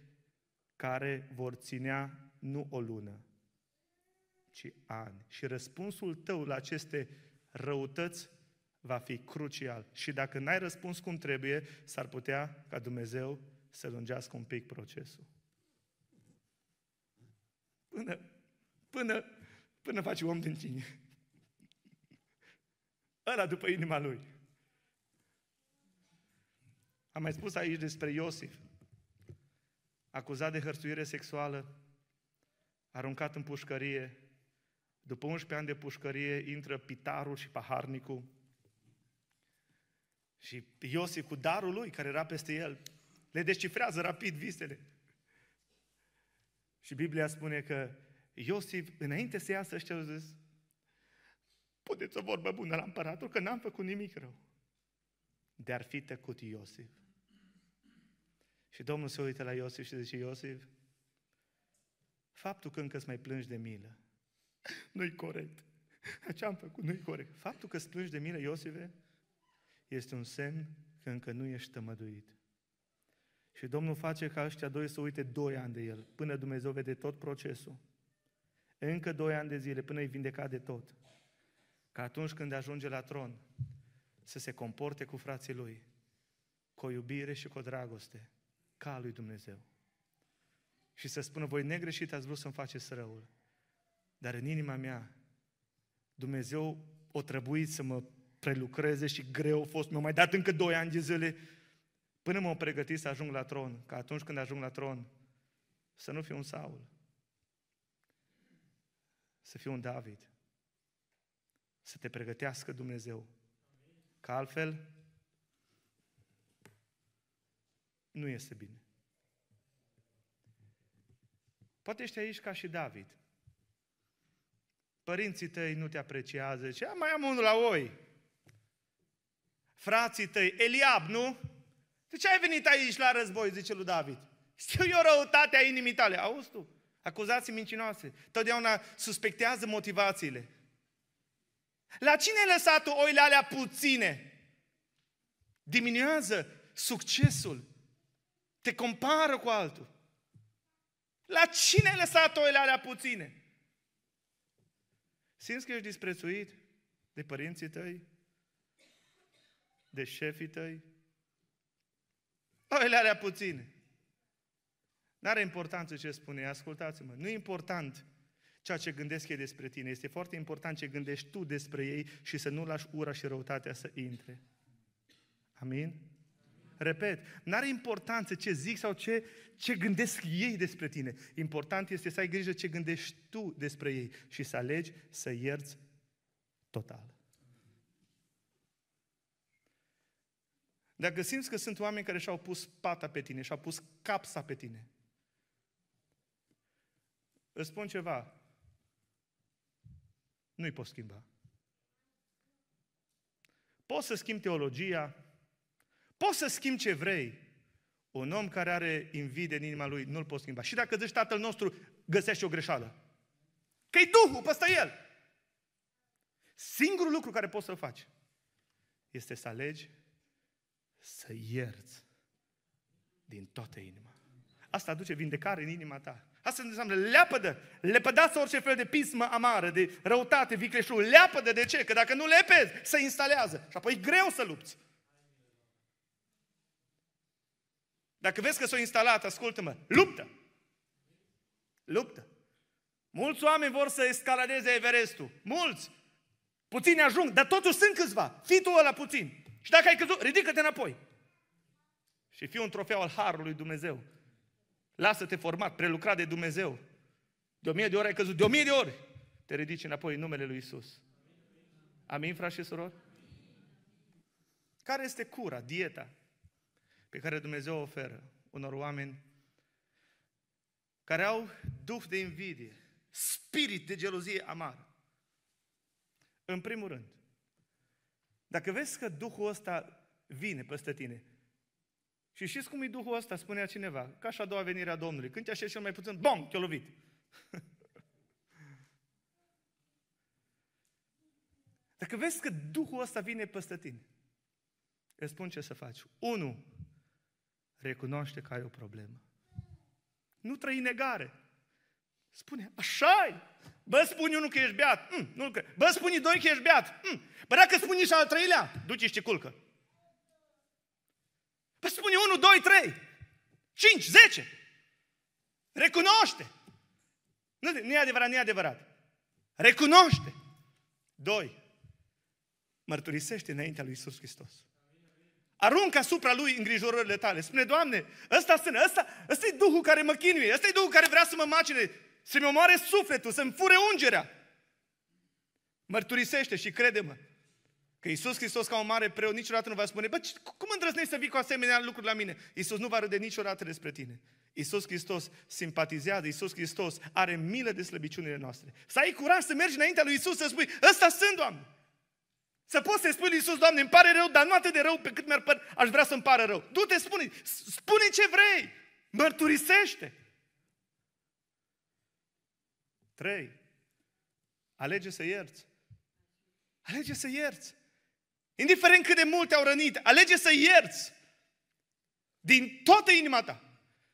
care vor ținea nu o lună, ci ani. Și răspunsul tău la aceste răutăți va fi crucial. Și dacă n-ai răspuns cum trebuie, s-ar putea ca Dumnezeu să lungească un pic procesul. Până, până, până faci om din tine. Ăla după inima lui. Am mai spus aici despre Iosif, acuzat de hărțuire sexuală, aruncat în pușcărie. După 11 ani de pușcărie, intră pitarul și paharnicul. Și Iosif, cu darul lui, care era peste el, le descifrează rapid visele. Și Biblia spune că Iosif, înainte să iasă, ăștia au zis, puteți o vorbă bună la împăratul, că n-am făcut nimic rău. De ar fi tăcut Iosif. Și Domnul se uită la Iosif și zice, Iosif, faptul că încă îți mai plângi de milă, nu-i corect. Ce am făcut nu-i corect. Faptul că îți plângi de milă, Iosife, este un semn că încă nu ești tămăduit. Și Domnul face ca ăștia doi să uite doi ani de el, până Dumnezeu vede tot procesul. Încă doi ani de zile, până îi vindeca de tot. Ca atunci când ajunge la tron, să se comporte cu frații lui, cu o iubire și cu o dragoste, ca a lui Dumnezeu. Și să spună, voi negreșit ați vrut să-mi faceți răul, dar în inima mea, Dumnezeu o trebuit să mă prelucreze și greu a fost, mi-a mai dat încă doi ani de zile până m-am pregătit să ajung la tron, ca atunci când ajung la tron, să nu fiu un Saul, să fiu un David, să te pregătească Dumnezeu. Că altfel, nu este bine. Poate ești aici ca și David. Părinții tăi nu te apreciază. Ce mai am unul la oi. Frații tăi, Eliab, nu? De ce ai venit aici la război, zice lui David? Știu eu răutatea inimii tale. Auzi tu? Acuzații mincinoase. Totdeauna suspectează motivațiile. La cine ai lăsat oile alea puține? Diminuează succesul. Te compară cu altul. La cine ai lăsat oile alea puține? Simți că ești disprețuit de părinții tăi? De șefii tăi? Oile alea puține. N-are importanță ce spune, ascultați-mă. Nu e important ceea ce gândesc ei despre tine. Este foarte important ce gândești tu despre ei și să nu lași ura și răutatea să intre. Amin? Repet, nu are importanță ce zic sau ce, ce gândesc ei despre tine. Important este să ai grijă ce gândești tu despre ei și să alegi să ierți total. Dacă simți că sunt oameni care și-au pus pata pe tine, și-au pus capsa pe tine, îți spun ceva, nu-i poți schimba. Poți să schimbi teologia, poți să schimbi ce vrei. Un om care are invidie în inima lui nu-l poți schimba. Și dacă zici tatăl nostru, găsește o greșeală. că e Duhul peste el. Singurul lucru care poți să-l faci este să alegi să ierți din toată inima. Asta aduce vindecare în inima ta. Asta înseamnă leapădă, lepădați orice fel de pismă amară, de răutate, vicleșul. Leapădă, de ce? Că dacă nu lepezi, se instalează. Și apoi e greu să lupți. Dacă vezi că s-a instalat, ascultă-mă, luptă! Luptă! Mulți oameni vor să escaladeze Everestul. Mulți! Puțini ajung, dar totuși sunt câțiva. Fii tu ăla puțin. Și dacă ai căzut, ridică-te înapoi. Și fii un trofeu al Harului Dumnezeu. Lasă-te format, prelucrat de Dumnezeu. De o mie de ori ai căzut, de o mie de ori te ridici înapoi în numele Lui Isus. Amin, frați și surori? Care este cura, dieta pe care Dumnezeu o oferă unor oameni care au duh de invidie, spirit de gelozie amar? În primul rând, dacă vezi că Duhul ăsta vine peste tine, și știți cum e Duhul ăsta, spunea cineva, ca și a doua venire a Domnului. Când te așezi cel mai puțin, bom, te-a lovit. Dacă vezi că Duhul ăsta vine peste tine, îți spun ce să faci. Unu, recunoaște că ai o problemă. Nu trăi negare. Spune, așa Bă, spune unul că ești beat. Mm, nu cred. Bă, spune doi că ești beat. Mm. Bă, dacă spune și al treilea, duci și culcă. Bă, spune unul, doi, trei, cinci, zece. Recunoaște. Nu, nu e adevărat, nu e adevărat. Recunoaște. Doi. Mărturisește înaintea lui Isus Hristos. Aruncă asupra lui îngrijorările tale. Spune, Doamne, ăsta, sunt, ăsta, ăsta e Duhul care mă chinuie, ăsta e Duhul care vrea să mă macine, să-mi omoare sufletul, să-mi fure ungerea. Mărturisește și crede-mă că Iisus Hristos ca un mare preot niciodată nu va spune, bă, cum îndrăznești să vii cu asemenea lucruri la mine? Iisus nu va râde niciodată despre tine. Iisus Hristos simpatizează, Iisus Hristos are milă de slăbiciunile noastre. Să ai curaj să mergi înaintea lui Iisus să spui, ăsta sunt, Doamne. Să poți să spui lui Iisus, Doamne, îmi pare rău, dar nu atât de rău pe cât mi-ar păr, aș vrea să-mi pară rău. Du-te, spune, spune ce vrei, mărturisește. Trei, alege să ierți. Alege să ierți. Indiferent cât de mult te-au rănit, alege să ierți. Din toată inima ta.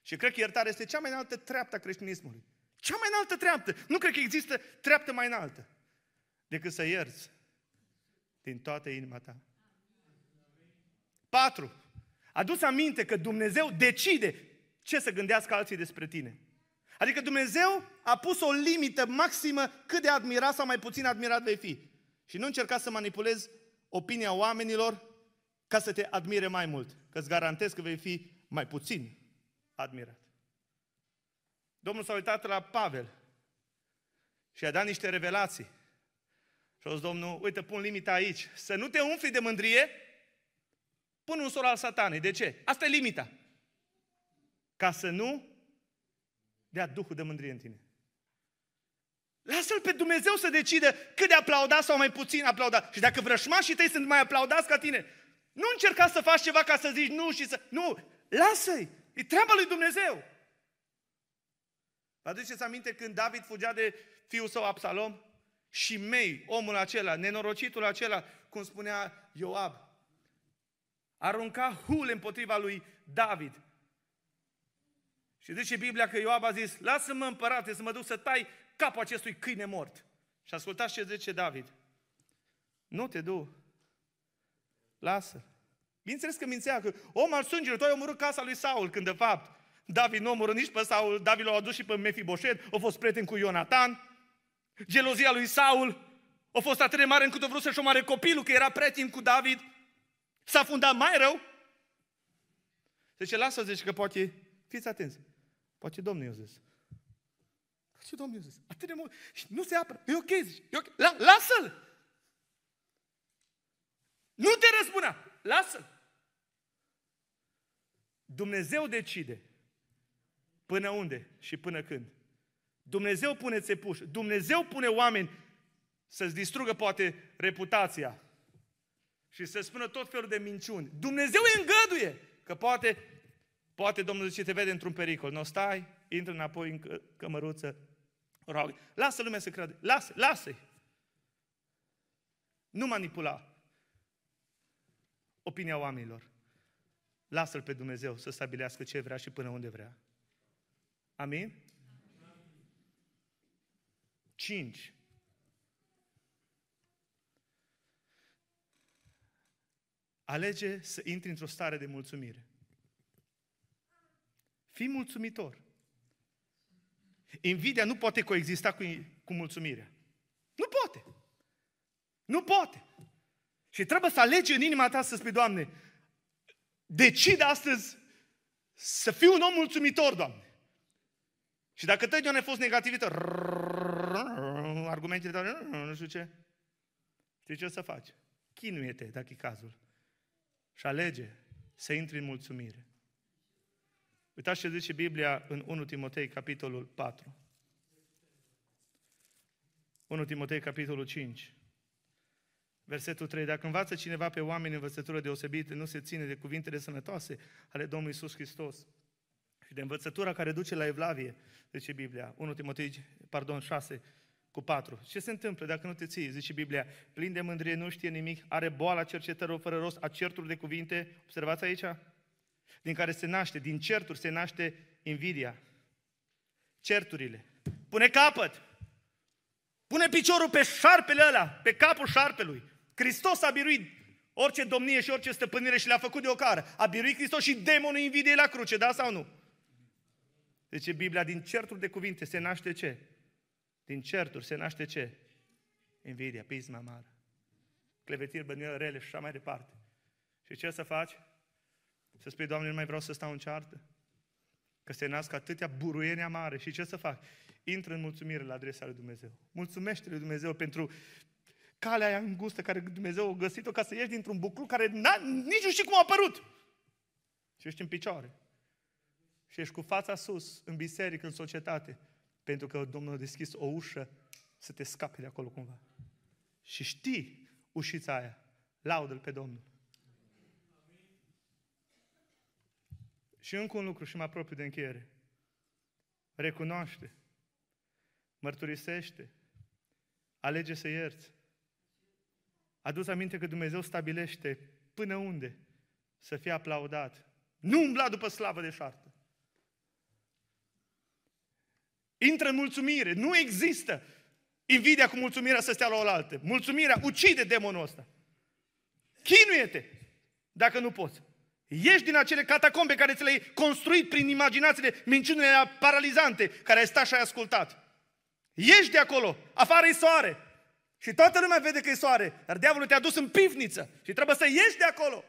Și cred că iertarea este cea mai înaltă treaptă a creștinismului. Cea mai înaltă treaptă. Nu cred că există treaptă mai înaltă decât să ierți din toată inima ta. Patru. Adus aminte că Dumnezeu decide ce să gândească alții despre tine. Adică Dumnezeu a pus o limită maximă cât de admirat sau mai puțin admirat vei fi. Și nu încerca să manipulezi opinia oamenilor ca să te admire mai mult. Că îți garantez că vei fi mai puțin admirat. Domnul s-a uitat la Pavel și a dat niște revelații. Și a zis Domnul, uite, pun limita aici. Să nu te umfli de mândrie, pun un sol al satanei. De ce? Asta e limita. Ca să nu dea Duhul de mândrie în tine. Lasă-L pe Dumnezeu să decide cât de aplaudat sau mai puțin aplaudat. Și dacă vrășmașii tăi sunt mai aplaudați ca tine, nu încerca să faci ceva ca să zici nu și să... Nu! Lasă-i! E treaba lui Dumnezeu! Vă aduceți aminte când David fugea de fiul său Absalom? Și mei, omul acela, nenorocitul acela, cum spunea Ioab, arunca hule împotriva lui David. Și zice Biblia că Ioab a zis, lasă-mă împărate să mă duc să tai capul acestui câine mort. Și ascultați ce zice David. Nu te du. Lasă. Bineînțeles că mințea că om al sângelui, tu ai omorât casa lui Saul, când de fapt David nu omorât nici pe Saul, David l-a adus și pe Mefiboset, a fost prieten cu Ionatan. Gelozia lui Saul a fost atât de mare încât a vrut să-și omoare copilul, că era prieten cu David. S-a fundat mai rău. Zice, lasă, zice că poate, fiți atenți, poate Domnul i-a zis. Ce Domnul i-a zis? Atât de mult. Și nu se apără. E ok, zice. E okay. La, lasă-l! Nu te răspuna. Lasă-l! Dumnezeu decide până unde și până când. Dumnezeu pune țepuși, Dumnezeu pune oameni să-ți distrugă poate reputația și să spună tot felul de minciuni. Dumnezeu îi îngăduie că poate, poate Domnul zice, te vede într-un pericol. Nu stai, intră înapoi în cămăruță, rog. Lasă lumea să creadă. Lasă, lasă-i. Nu manipula opinia oamenilor. Lasă-L pe Dumnezeu să stabilească ce vrea și până unde vrea. Amin? 5. Alege să intri într-o stare de mulțumire. Fii mulțumitor. Invidia nu poate coexista cu, cu mulțumirea. Nu poate. Nu poate. Și trebuie să alegi în inima ta să spui, Doamne, decid astăzi să fiu un om mulțumitor, Doamne. Și dacă tăi a fost negativită, argumentele tale, nu știu ce, știi ce o să faci? Chinuie-te, dacă e cazul. Și alege să intri în mulțumire. Uitați ce zice Biblia în 1 Timotei, capitolul 4. 1 Timotei, capitolul 5. Versetul 3. Dacă învață cineva pe oameni învățătură deosebită, nu se ține de cuvintele sănătoase ale Domnului Isus Hristos și de învățătura care duce la evlavie, zice Biblia, 1 Timotei, pardon, 6, cu 4. Ce se întâmplă dacă nu te ții? Zice Biblia, plin de mândrie, nu știe nimic, are boala cercetărilor fără rost, a certuri de cuvinte. Observați aici? Din care se naște, din certuri se naște invidia. Certurile, Pune capăt. Pune piciorul pe șarpele ăla, pe capul șarpelui. Hristos a biruit orice domnie și orice stăpânire și le-a făcut de o cară. A biruit Hristos și demonul invidiei la cruce, da sau nu? Deci Biblia, din certuri de cuvinte se naște ce? Din certuri se naște ce? Invidia, pisma mare. Clevetiri, bănuieli rele și așa mai departe. Și ce să faci? Să spui, Doamne, nu mai vreau să stau în ceartă? Că se nasc atâtea buruieni amare. Și ce să fac? Intră în mulțumire la adresa lui Dumnezeu. Mulțumește lui Dumnezeu pentru calea aia îngustă care Dumnezeu a găsit-o ca să ieși dintr-un buclu care nici nu știi cum a apărut. Și ești în picioare. Și ești cu fața sus, în biserică, în societate, pentru că Domnul a deschis o ușă să te scape de acolo cumva. Și știi ușița aia. Laudă-L pe Domnul. Și încă un lucru și mă apropiu de încheiere. Recunoaște, mărturisește, alege să ierți. Adus aminte că Dumnezeu stabilește până unde să fie aplaudat. Nu umbla după slavă de șartă. Intră în mulțumire. Nu există invidia cu mulțumirea să stea la oaltă. Mulțumirea ucide demonul ăsta. Chinuie-te dacă nu poți. Ieși din acele catacombe care ți le-ai construit prin imaginațiile, minciunile paralizante care ai stat și ai ascultat. Ieși de acolo, afară e soare. Și toată lumea vede că e soare, dar diavolul te-a dus în pivniță și trebuie să ieși de acolo.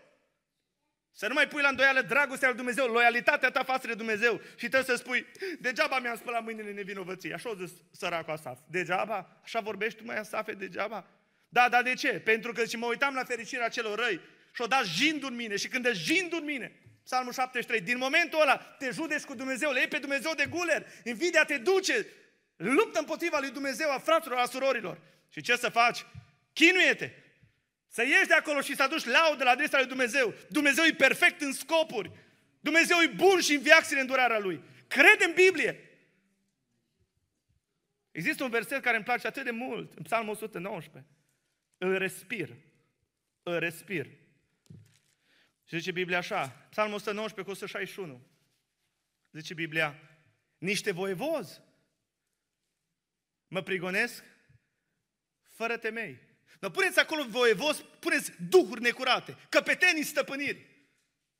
Să nu mai pui la îndoială dragostea lui Dumnezeu, loialitatea ta față de Dumnezeu și trebuie să spui, degeaba mi-am spălat mâinile nevinovății. Așa o zis săracul Asaf. Degeaba? Așa vorbești tu mai Asafe, degeaba? Da, dar de ce? Pentru că și mă uitam la fericirea celor răi și-o dat jindul în mine și când e jindul în mine, Psalmul 73, din momentul ăla te judeci cu Dumnezeu, le iei pe Dumnezeu de guler, invidia te duce, luptă împotriva lui Dumnezeu, a fraților, a surorilor. Și ce să faci? Chinuie-te! Să ieși de acolo și să aduci laudă la adresa lui Dumnezeu. Dumnezeu e perfect în scopuri. Dumnezeu e bun și în viață în îndurarea Lui. Crede în Biblie. Există un verset care îmi place atât de mult, în Psalmul 119. Îl respir. Îl respir. Și zice Biblia așa, Psalmul 119 cu 161. Zice Biblia, niște voievozi mă prigonesc fără temei. Dar puneți acolo voievozi, puneți duhuri necurate, căpetenii stăpâniri,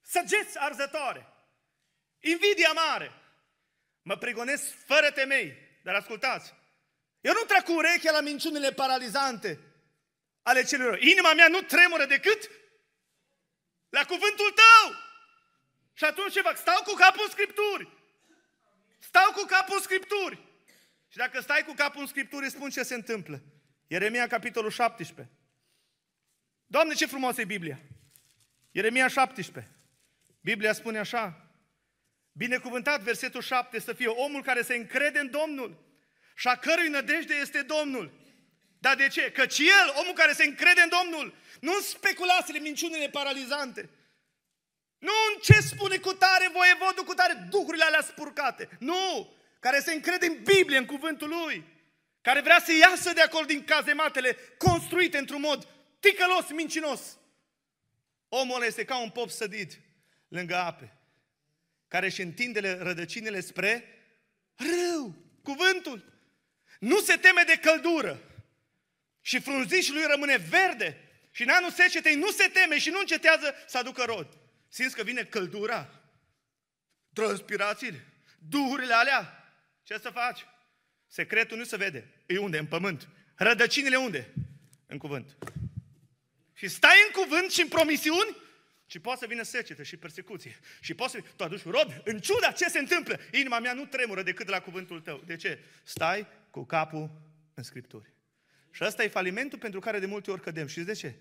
săgeți arzătoare, invidia mare. Mă prigonesc fără temei. Dar ascultați, eu nu trec cu urechea la minciunile paralizante ale celor. Inima mea nu tremură decât la cuvântul tău. Și atunci ce fac? Stau cu capul în Scripturi. Stau cu capul în Scripturi. Și dacă stai cu capul în Scripturi, spun ce se întâmplă. Ieremia, capitolul 17. Doamne, ce frumoasă e Biblia! Ieremia 17. Biblia spune așa, Binecuvântat, versetul 7, să fie omul care se încrede în Domnul și a cărui nădejde este Domnul. Dar de ce? Căci el, omul care se încrede în Domnul, nu în speculațiile, minciunile paralizante, nu în ce spune cu tare voievodul, cu tare duhurile alea spurcate. Nu! Care se încrede în Biblie, în cuvântul lui. Care vrea să iasă de acolo din cazematele construite într-un mod ticălos, mincinos. Omul ăla este ca un pop sădit lângă ape, care își întinde rădăcinile spre râu, cuvântul. Nu se teme de căldură și frunzișul lui rămâne verde și în anul secetei nu se teme și nu încetează să aducă rod. Simți că vine căldura, transpirațiile, duhurile alea. Ce să faci? Secretul nu se vede. E unde? În pământ. Rădăcinile unde? În cuvânt. Și stai în cuvânt și în promisiuni și poate să vină secetă și persecuție. Și poate să tu aduci rod, în ciuda ce se întâmplă. Inima mea nu tremură decât de la cuvântul tău. De ce? Stai cu capul în Scripturi. Și ăsta e falimentul pentru care de multe ori cădem. Și de ce?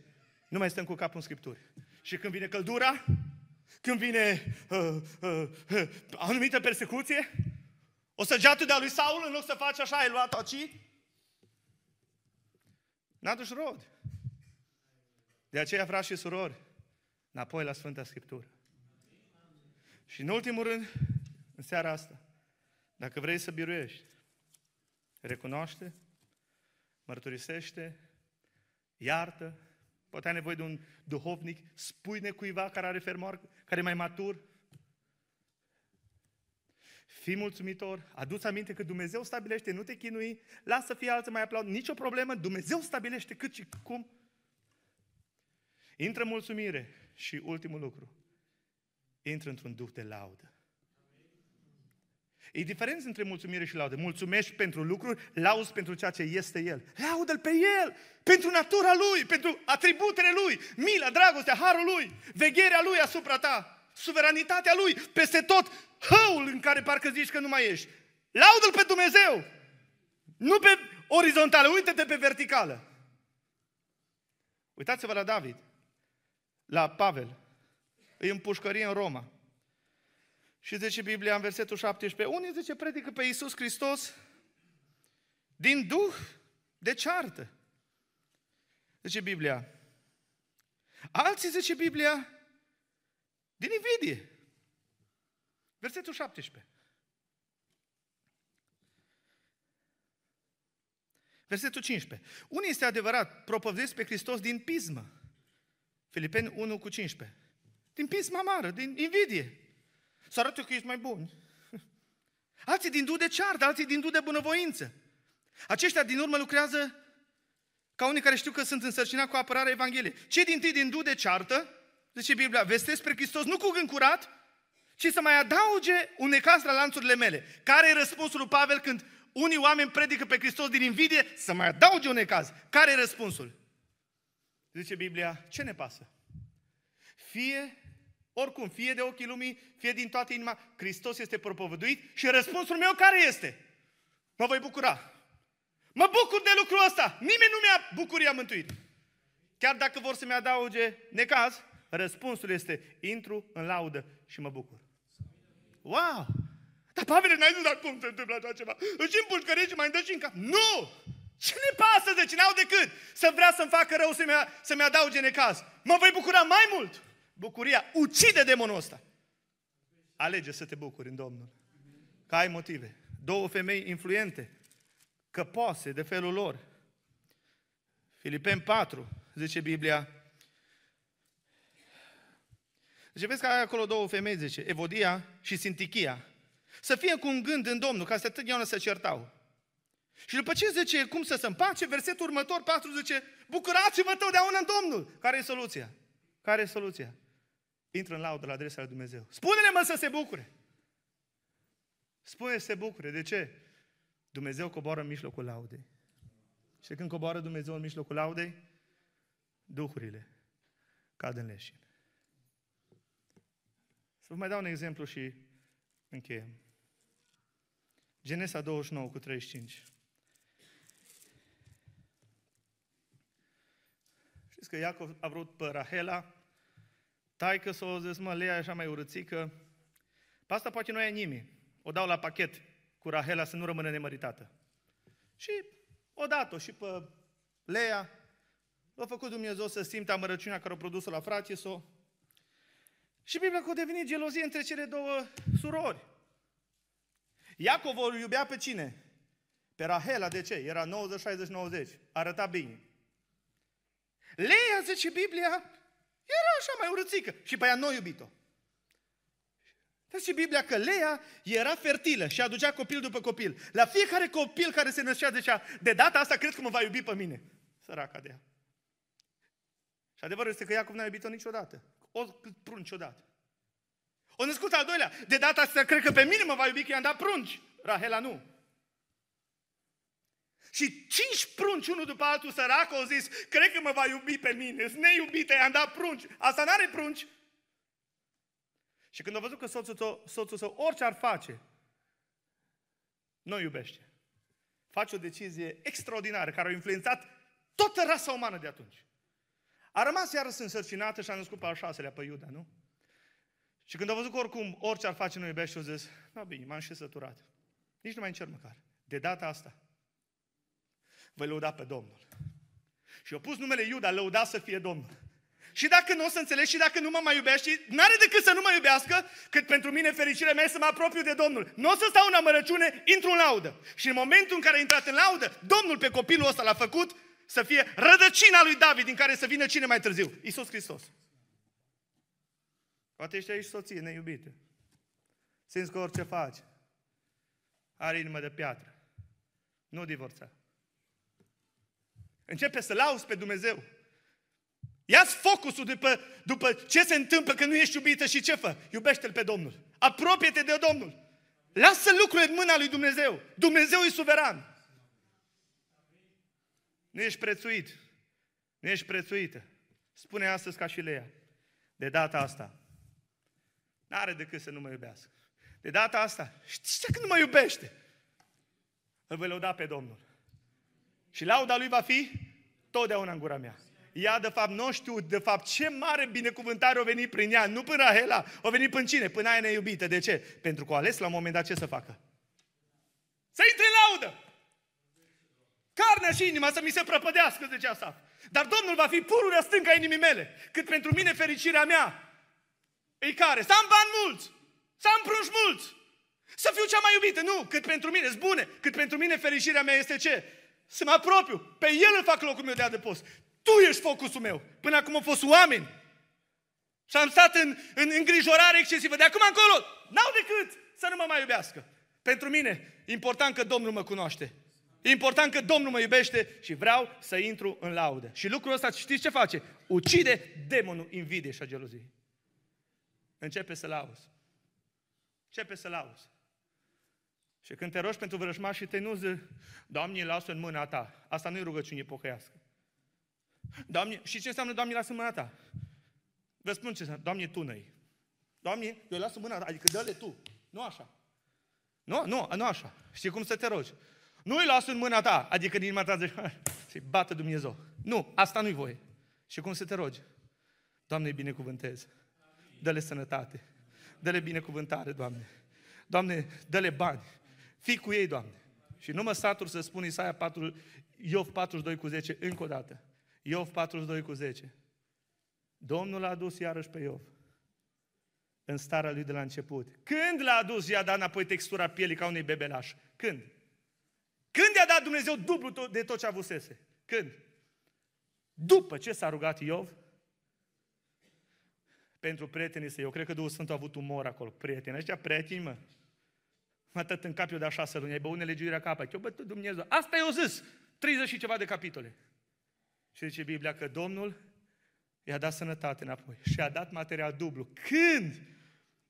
Nu mai stăm cu capul în Scripturi. Și când vine căldura, când vine uh, uh, uh, anumită persecuție, o săgeată de-a lui Saul, în loc să faci așa, ai luat aci, n-a dus rod. De aceea, frați și surori, înapoi la Sfânta Scriptură. Și în ultimul rând, în seara asta, dacă vrei să biruiești, recunoaște, mărturisește, iartă, poate ai nevoie de un duhovnic, spune cuiva care are fermoar, care e mai matur. Fii mulțumitor, adu-ți aminte că Dumnezeu stabilește, nu te chinui, lasă să fie alții mai aplaud, nicio problemă, Dumnezeu stabilește cât și cum. Intră mulțumire și ultimul lucru, intră într-un duh de laudă. E diferență între mulțumire și laudă. Mulțumești pentru lucruri, lauzi pentru ceea ce este El. Laudă-L pe El, pentru natura Lui, pentru atributele Lui, mila, dragostea, harul Lui, vegherea Lui asupra ta, suveranitatea Lui, peste tot hăul în care parcă zici că nu mai ești. Laudă-L pe Dumnezeu, nu pe orizontală, uite-te pe verticală. Uitați-vă la David, la Pavel, e în pușcărie în Roma. Și zice Biblia în versetul 17, unii zice predică pe Iisus Hristos din duh de ceartă. Zice Biblia. Alții zice Biblia din invidie. Versetul 17. Versetul 15. Unii este adevărat, propovădesc pe Hristos din pismă. Filipeni 1 cu 15. Din pismă amară, din invidie. Să arate că ești mai bun. Alții din du de ceartă, alții din du de bunăvoință. Aceștia din urmă lucrează ca unii care știu că sunt însărcinați cu apărarea Evangheliei. Cei din tâi din du de ceartă, zice Biblia, vestesc spre Hristos nu cu gând curat, ci să mai adauge un necas la lanțurile mele. Care e răspunsul lui Pavel când unii oameni predică pe Hristos din invidie? Să mai adauge un necaz. Care e răspunsul? Zice Biblia, ce ne pasă? Fie oricum, fie de ochii lumii, fie din toată inima, Hristos este propovăduit și răspunsul meu care este? Mă voi bucura. Mă bucur de lucrul ăsta. Nimeni nu mi-a bucuria mântuit. Chiar dacă vor să-mi adauge necaz, răspunsul este, intru în laudă și mă bucur. Wow! Dar Pavel, n-ai zis, dar cum se întâmplă așa ceva? Își împușcărie și mai îmi dă și în cap. Nu! Ce ne pasă, de ce n-au decât să vrea să-mi facă rău, să-mi, să-mi adauge necaz? Mă voi bucura mai mult! Bucuria ucide demonul ăsta. Alege să te bucuri în Domnul. Că ai motive. Două femei influente, căpoase de felul lor. Filipeni 4, zice Biblia. Zice, vezi că ai acolo două femei, zice, Evodia și Sintichia. Să fie cu un gând în Domnul, ca să totdeauna să certau. Și după ce zice cum să se împace, versetul următor, 4, zice, bucurați-vă totdeauna în Domnul. Care e soluția? Care e soluția? Intră în laudă la adresa lui Dumnezeu. Spune-le mă să se bucure. Spune să se bucure. De ce? Dumnezeu coboară în mijlocul laudei. Și când coboară Dumnezeu în mijlocul laudei, duhurile cad în leșin. Să vă mai dau un exemplu și încheiem. Genesa 29 cu 35. Știți că Iacov a vrut pe Rahela, Taică să o zis, mă, Lea așa mai urățică. Pe asta poate nu e nimeni. O dau la pachet cu Rahela să nu rămână nemăritată. Și o dat-o și pe Lea. L-a făcut Dumnezeu să simtă amărăciunea care a produs-o la frații s-o. Și Biblia că a devenit gelozie între cele două surori. Iacov o iubea pe cine? Pe Rahela, de ce? Era 90-60-90. Arăta bine. Leia, zice Biblia, era așa mai urățică. Și pe ea nu iubit-o. și Biblia că Lea era fertilă și aducea copil după copil. La fiecare copil care se născea zicea, de data asta cred că mă va iubi pe mine. Săraca de ea. Și adevărul este că Iacov n-a iubit-o niciodată. O prunci odată. O născut al doilea. De data asta cred că pe mine mă va iubi că i-am dat prunci. Rahela nu. Și cinci prunci, unul după altul, sărac, au zis, cred că mă va iubi pe mine, sunt neiubite, i-am dat prunci. Asta n-are prunci. Și când a văzut că soțul său, soțul său orice ar face, nu iubește. Face o decizie extraordinară care a influențat toată rasa umană de atunci. A rămas iarăși însărcinată și a născut pe al șaselea, pe Iuda, nu? Și când a văzut că oricum orice ar face nu iubește, a zis, nu bine, m-am și săturat. Nici nu mai încerc măcar. De data asta, voi lăuda pe Domnul. Și eu pus numele Iuda, lăuda să fie Domnul. Și dacă nu o să înțeleg și dacă nu mă mai iubește, n-are decât să nu mă iubească, cât pentru mine fericirea mea să mă apropiu de Domnul. Nu o să stau în amărăciune, intru în laudă. Și în momentul în care a intrat în laudă, Domnul pe copilul ăsta l-a făcut să fie rădăcina lui David, din care să vină cine mai târziu? Iisus Hristos. Poate ești aici soție neiubită. Simți că orice faci, are inimă de piatră. Nu divorța. Începe să lauzi pe Dumnezeu. Ia-ți focusul după, după ce se întâmplă când nu ești iubită și ce fă? Iubește-L pe Domnul. Apropie-te de Domnul. Lasă lucrurile în mâna lui Dumnezeu. Dumnezeu e suveran. Nu ești prețuit. Nu ești prețuită. Spune astăzi ca și Leia. De data asta. N-are decât să nu mă iubească. De data asta. Știi ce când nu mă iubește? Îl voi lăuda pe Domnul. Și lauda lui va fi totdeauna în gura mea. Ea, de fapt, nu știu, de fapt, ce mare binecuvântare a venit prin ea. Nu până Rahela, a venit până cine? Până aia neiubită. De ce? Pentru că a ales la un moment dat ce să facă? Să intre în laudă! Carnea și inima să mi se prăpădească, zicea asta. Dar Domnul va fi pururea stânca inimii mele, cât pentru mine fericirea mea. Ei care? Să am bani mulți, să am prunși mulți, să fiu cea mai iubită. Nu, cât pentru mine, bune, cât pentru mine fericirea mea este ce? Să mă apropiu, pe El îl fac locul meu de adăpost. Tu ești focusul meu. Până acum au fost oameni. Și am stat în, în îngrijorare excesivă. De acum încolo, n-au decât să nu mă mai iubească. Pentru mine, important că Domnul mă cunoaște. E important că Domnul mă iubește și vreau să intru în laudă. Și lucrul ăsta, știți ce face? Ucide demonul invidiei și a geloziei. Începe să lauzi. Începe să lauzi. Și când te rogi pentru vrăjmașii tăi, nu zici, Doamne, lasă în mâna ta. Asta nu e rugăciune pocăiască. Doamne, și ce înseamnă, Doamne, lasă în mâna ta? Vă spun ce înseamnă, Doamne, tu năi. Doamne, eu las în mâna ta, adică dă-le tu. Nu așa. Nu, nu, nu așa. Știi cum să te rogi? Nu îi las în mâna ta, adică din inima ta zici, să-i bată Dumnezeu. Nu, asta nu-i voie. Și cum să te rogi? Doamne, îi binecuvântez. Dă-le sănătate. Dă-le binecuvântare, Doamne. Doamne, dă-le bani. Fii cu ei, Doamne. Și nu mă satur să spun Isaia 4, Iov 42 cu 10 încă o dată. Iov 42 cu 10. Domnul a adus iarăși pe Iov în starea lui de la început. Când l-a adus, i-a dat înapoi textura pielii ca unui bebelaș? Când? Când i-a dat Dumnezeu dublu de tot ce avusese? Când? După ce s-a rugat Iov pentru prietenii săi. Eu cred că Duhul Sfânt a avut umor acolo. Prieteni, ăștia prieteni, mă. Mă tot în cap eu de așa să luni, ai băut nelegiuirea capă. Eu bătut Dumnezeu. Asta i-o zis. 30 și ceva de capitole. Și zice Biblia că Domnul i-a dat sănătate înapoi și a dat material dublu. Când?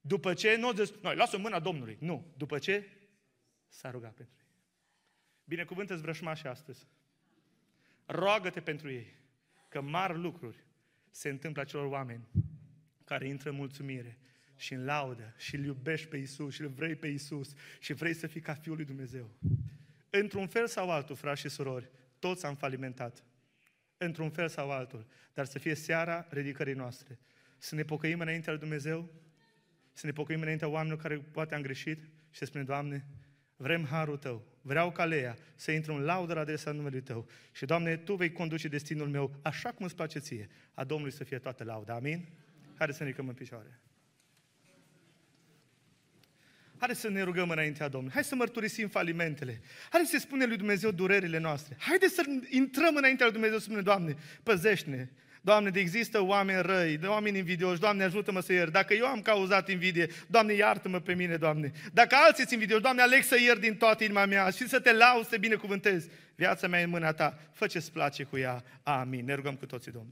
După ce nu zis, noi, lasă mâna Domnului. Nu. După ce s-a rugat pentru ei. Binecuvântă-ți vrășmași astăzi. Roagă-te pentru ei. Că mari lucruri se întâmplă acelor oameni care intră în mulțumire și în laudă și îl iubești pe Isus și îl vrei pe Isus și vrei să fii ca Fiul lui Dumnezeu. Într-un fel sau altul, frați și surori, toți am falimentat într-un fel sau altul, dar să fie seara ridicării noastre. Să ne pocăim înaintea lui Dumnezeu, să ne pocăim înaintea oamenilor care poate am greșit și să spunem, Doamne, vrem harul Tău, vreau ca Leia să intru în laudă la adresa numelui Tău. Și, Doamne, Tu vei conduce destinul meu așa cum îți place Ție. A Domnului să fie toată lauda. Amin? Haideți să ne ridicăm în picioare. Haideți să ne rugăm înaintea Domnului. Hai să mărturisim falimentele. Haideți să spunem lui Dumnezeu durerile noastre. Haideți să intrăm înaintea lui Dumnezeu să spunem, Doamne, păzește-ne. Doamne, de există oameni răi, de oameni invidioși, Doamne, ajută-mă să iert. Dacă eu am cauzat invidie, Doamne, iartă-mă pe mine, Doamne. Dacă alții sunt invidioși, Doamne, aleg să iert din toată inima mea și să te lau, să te binecuvântez. Viața mea e în mâna ta, fă ce-ți place cu ea. Amin. Ne rugăm cu toții, Domnul.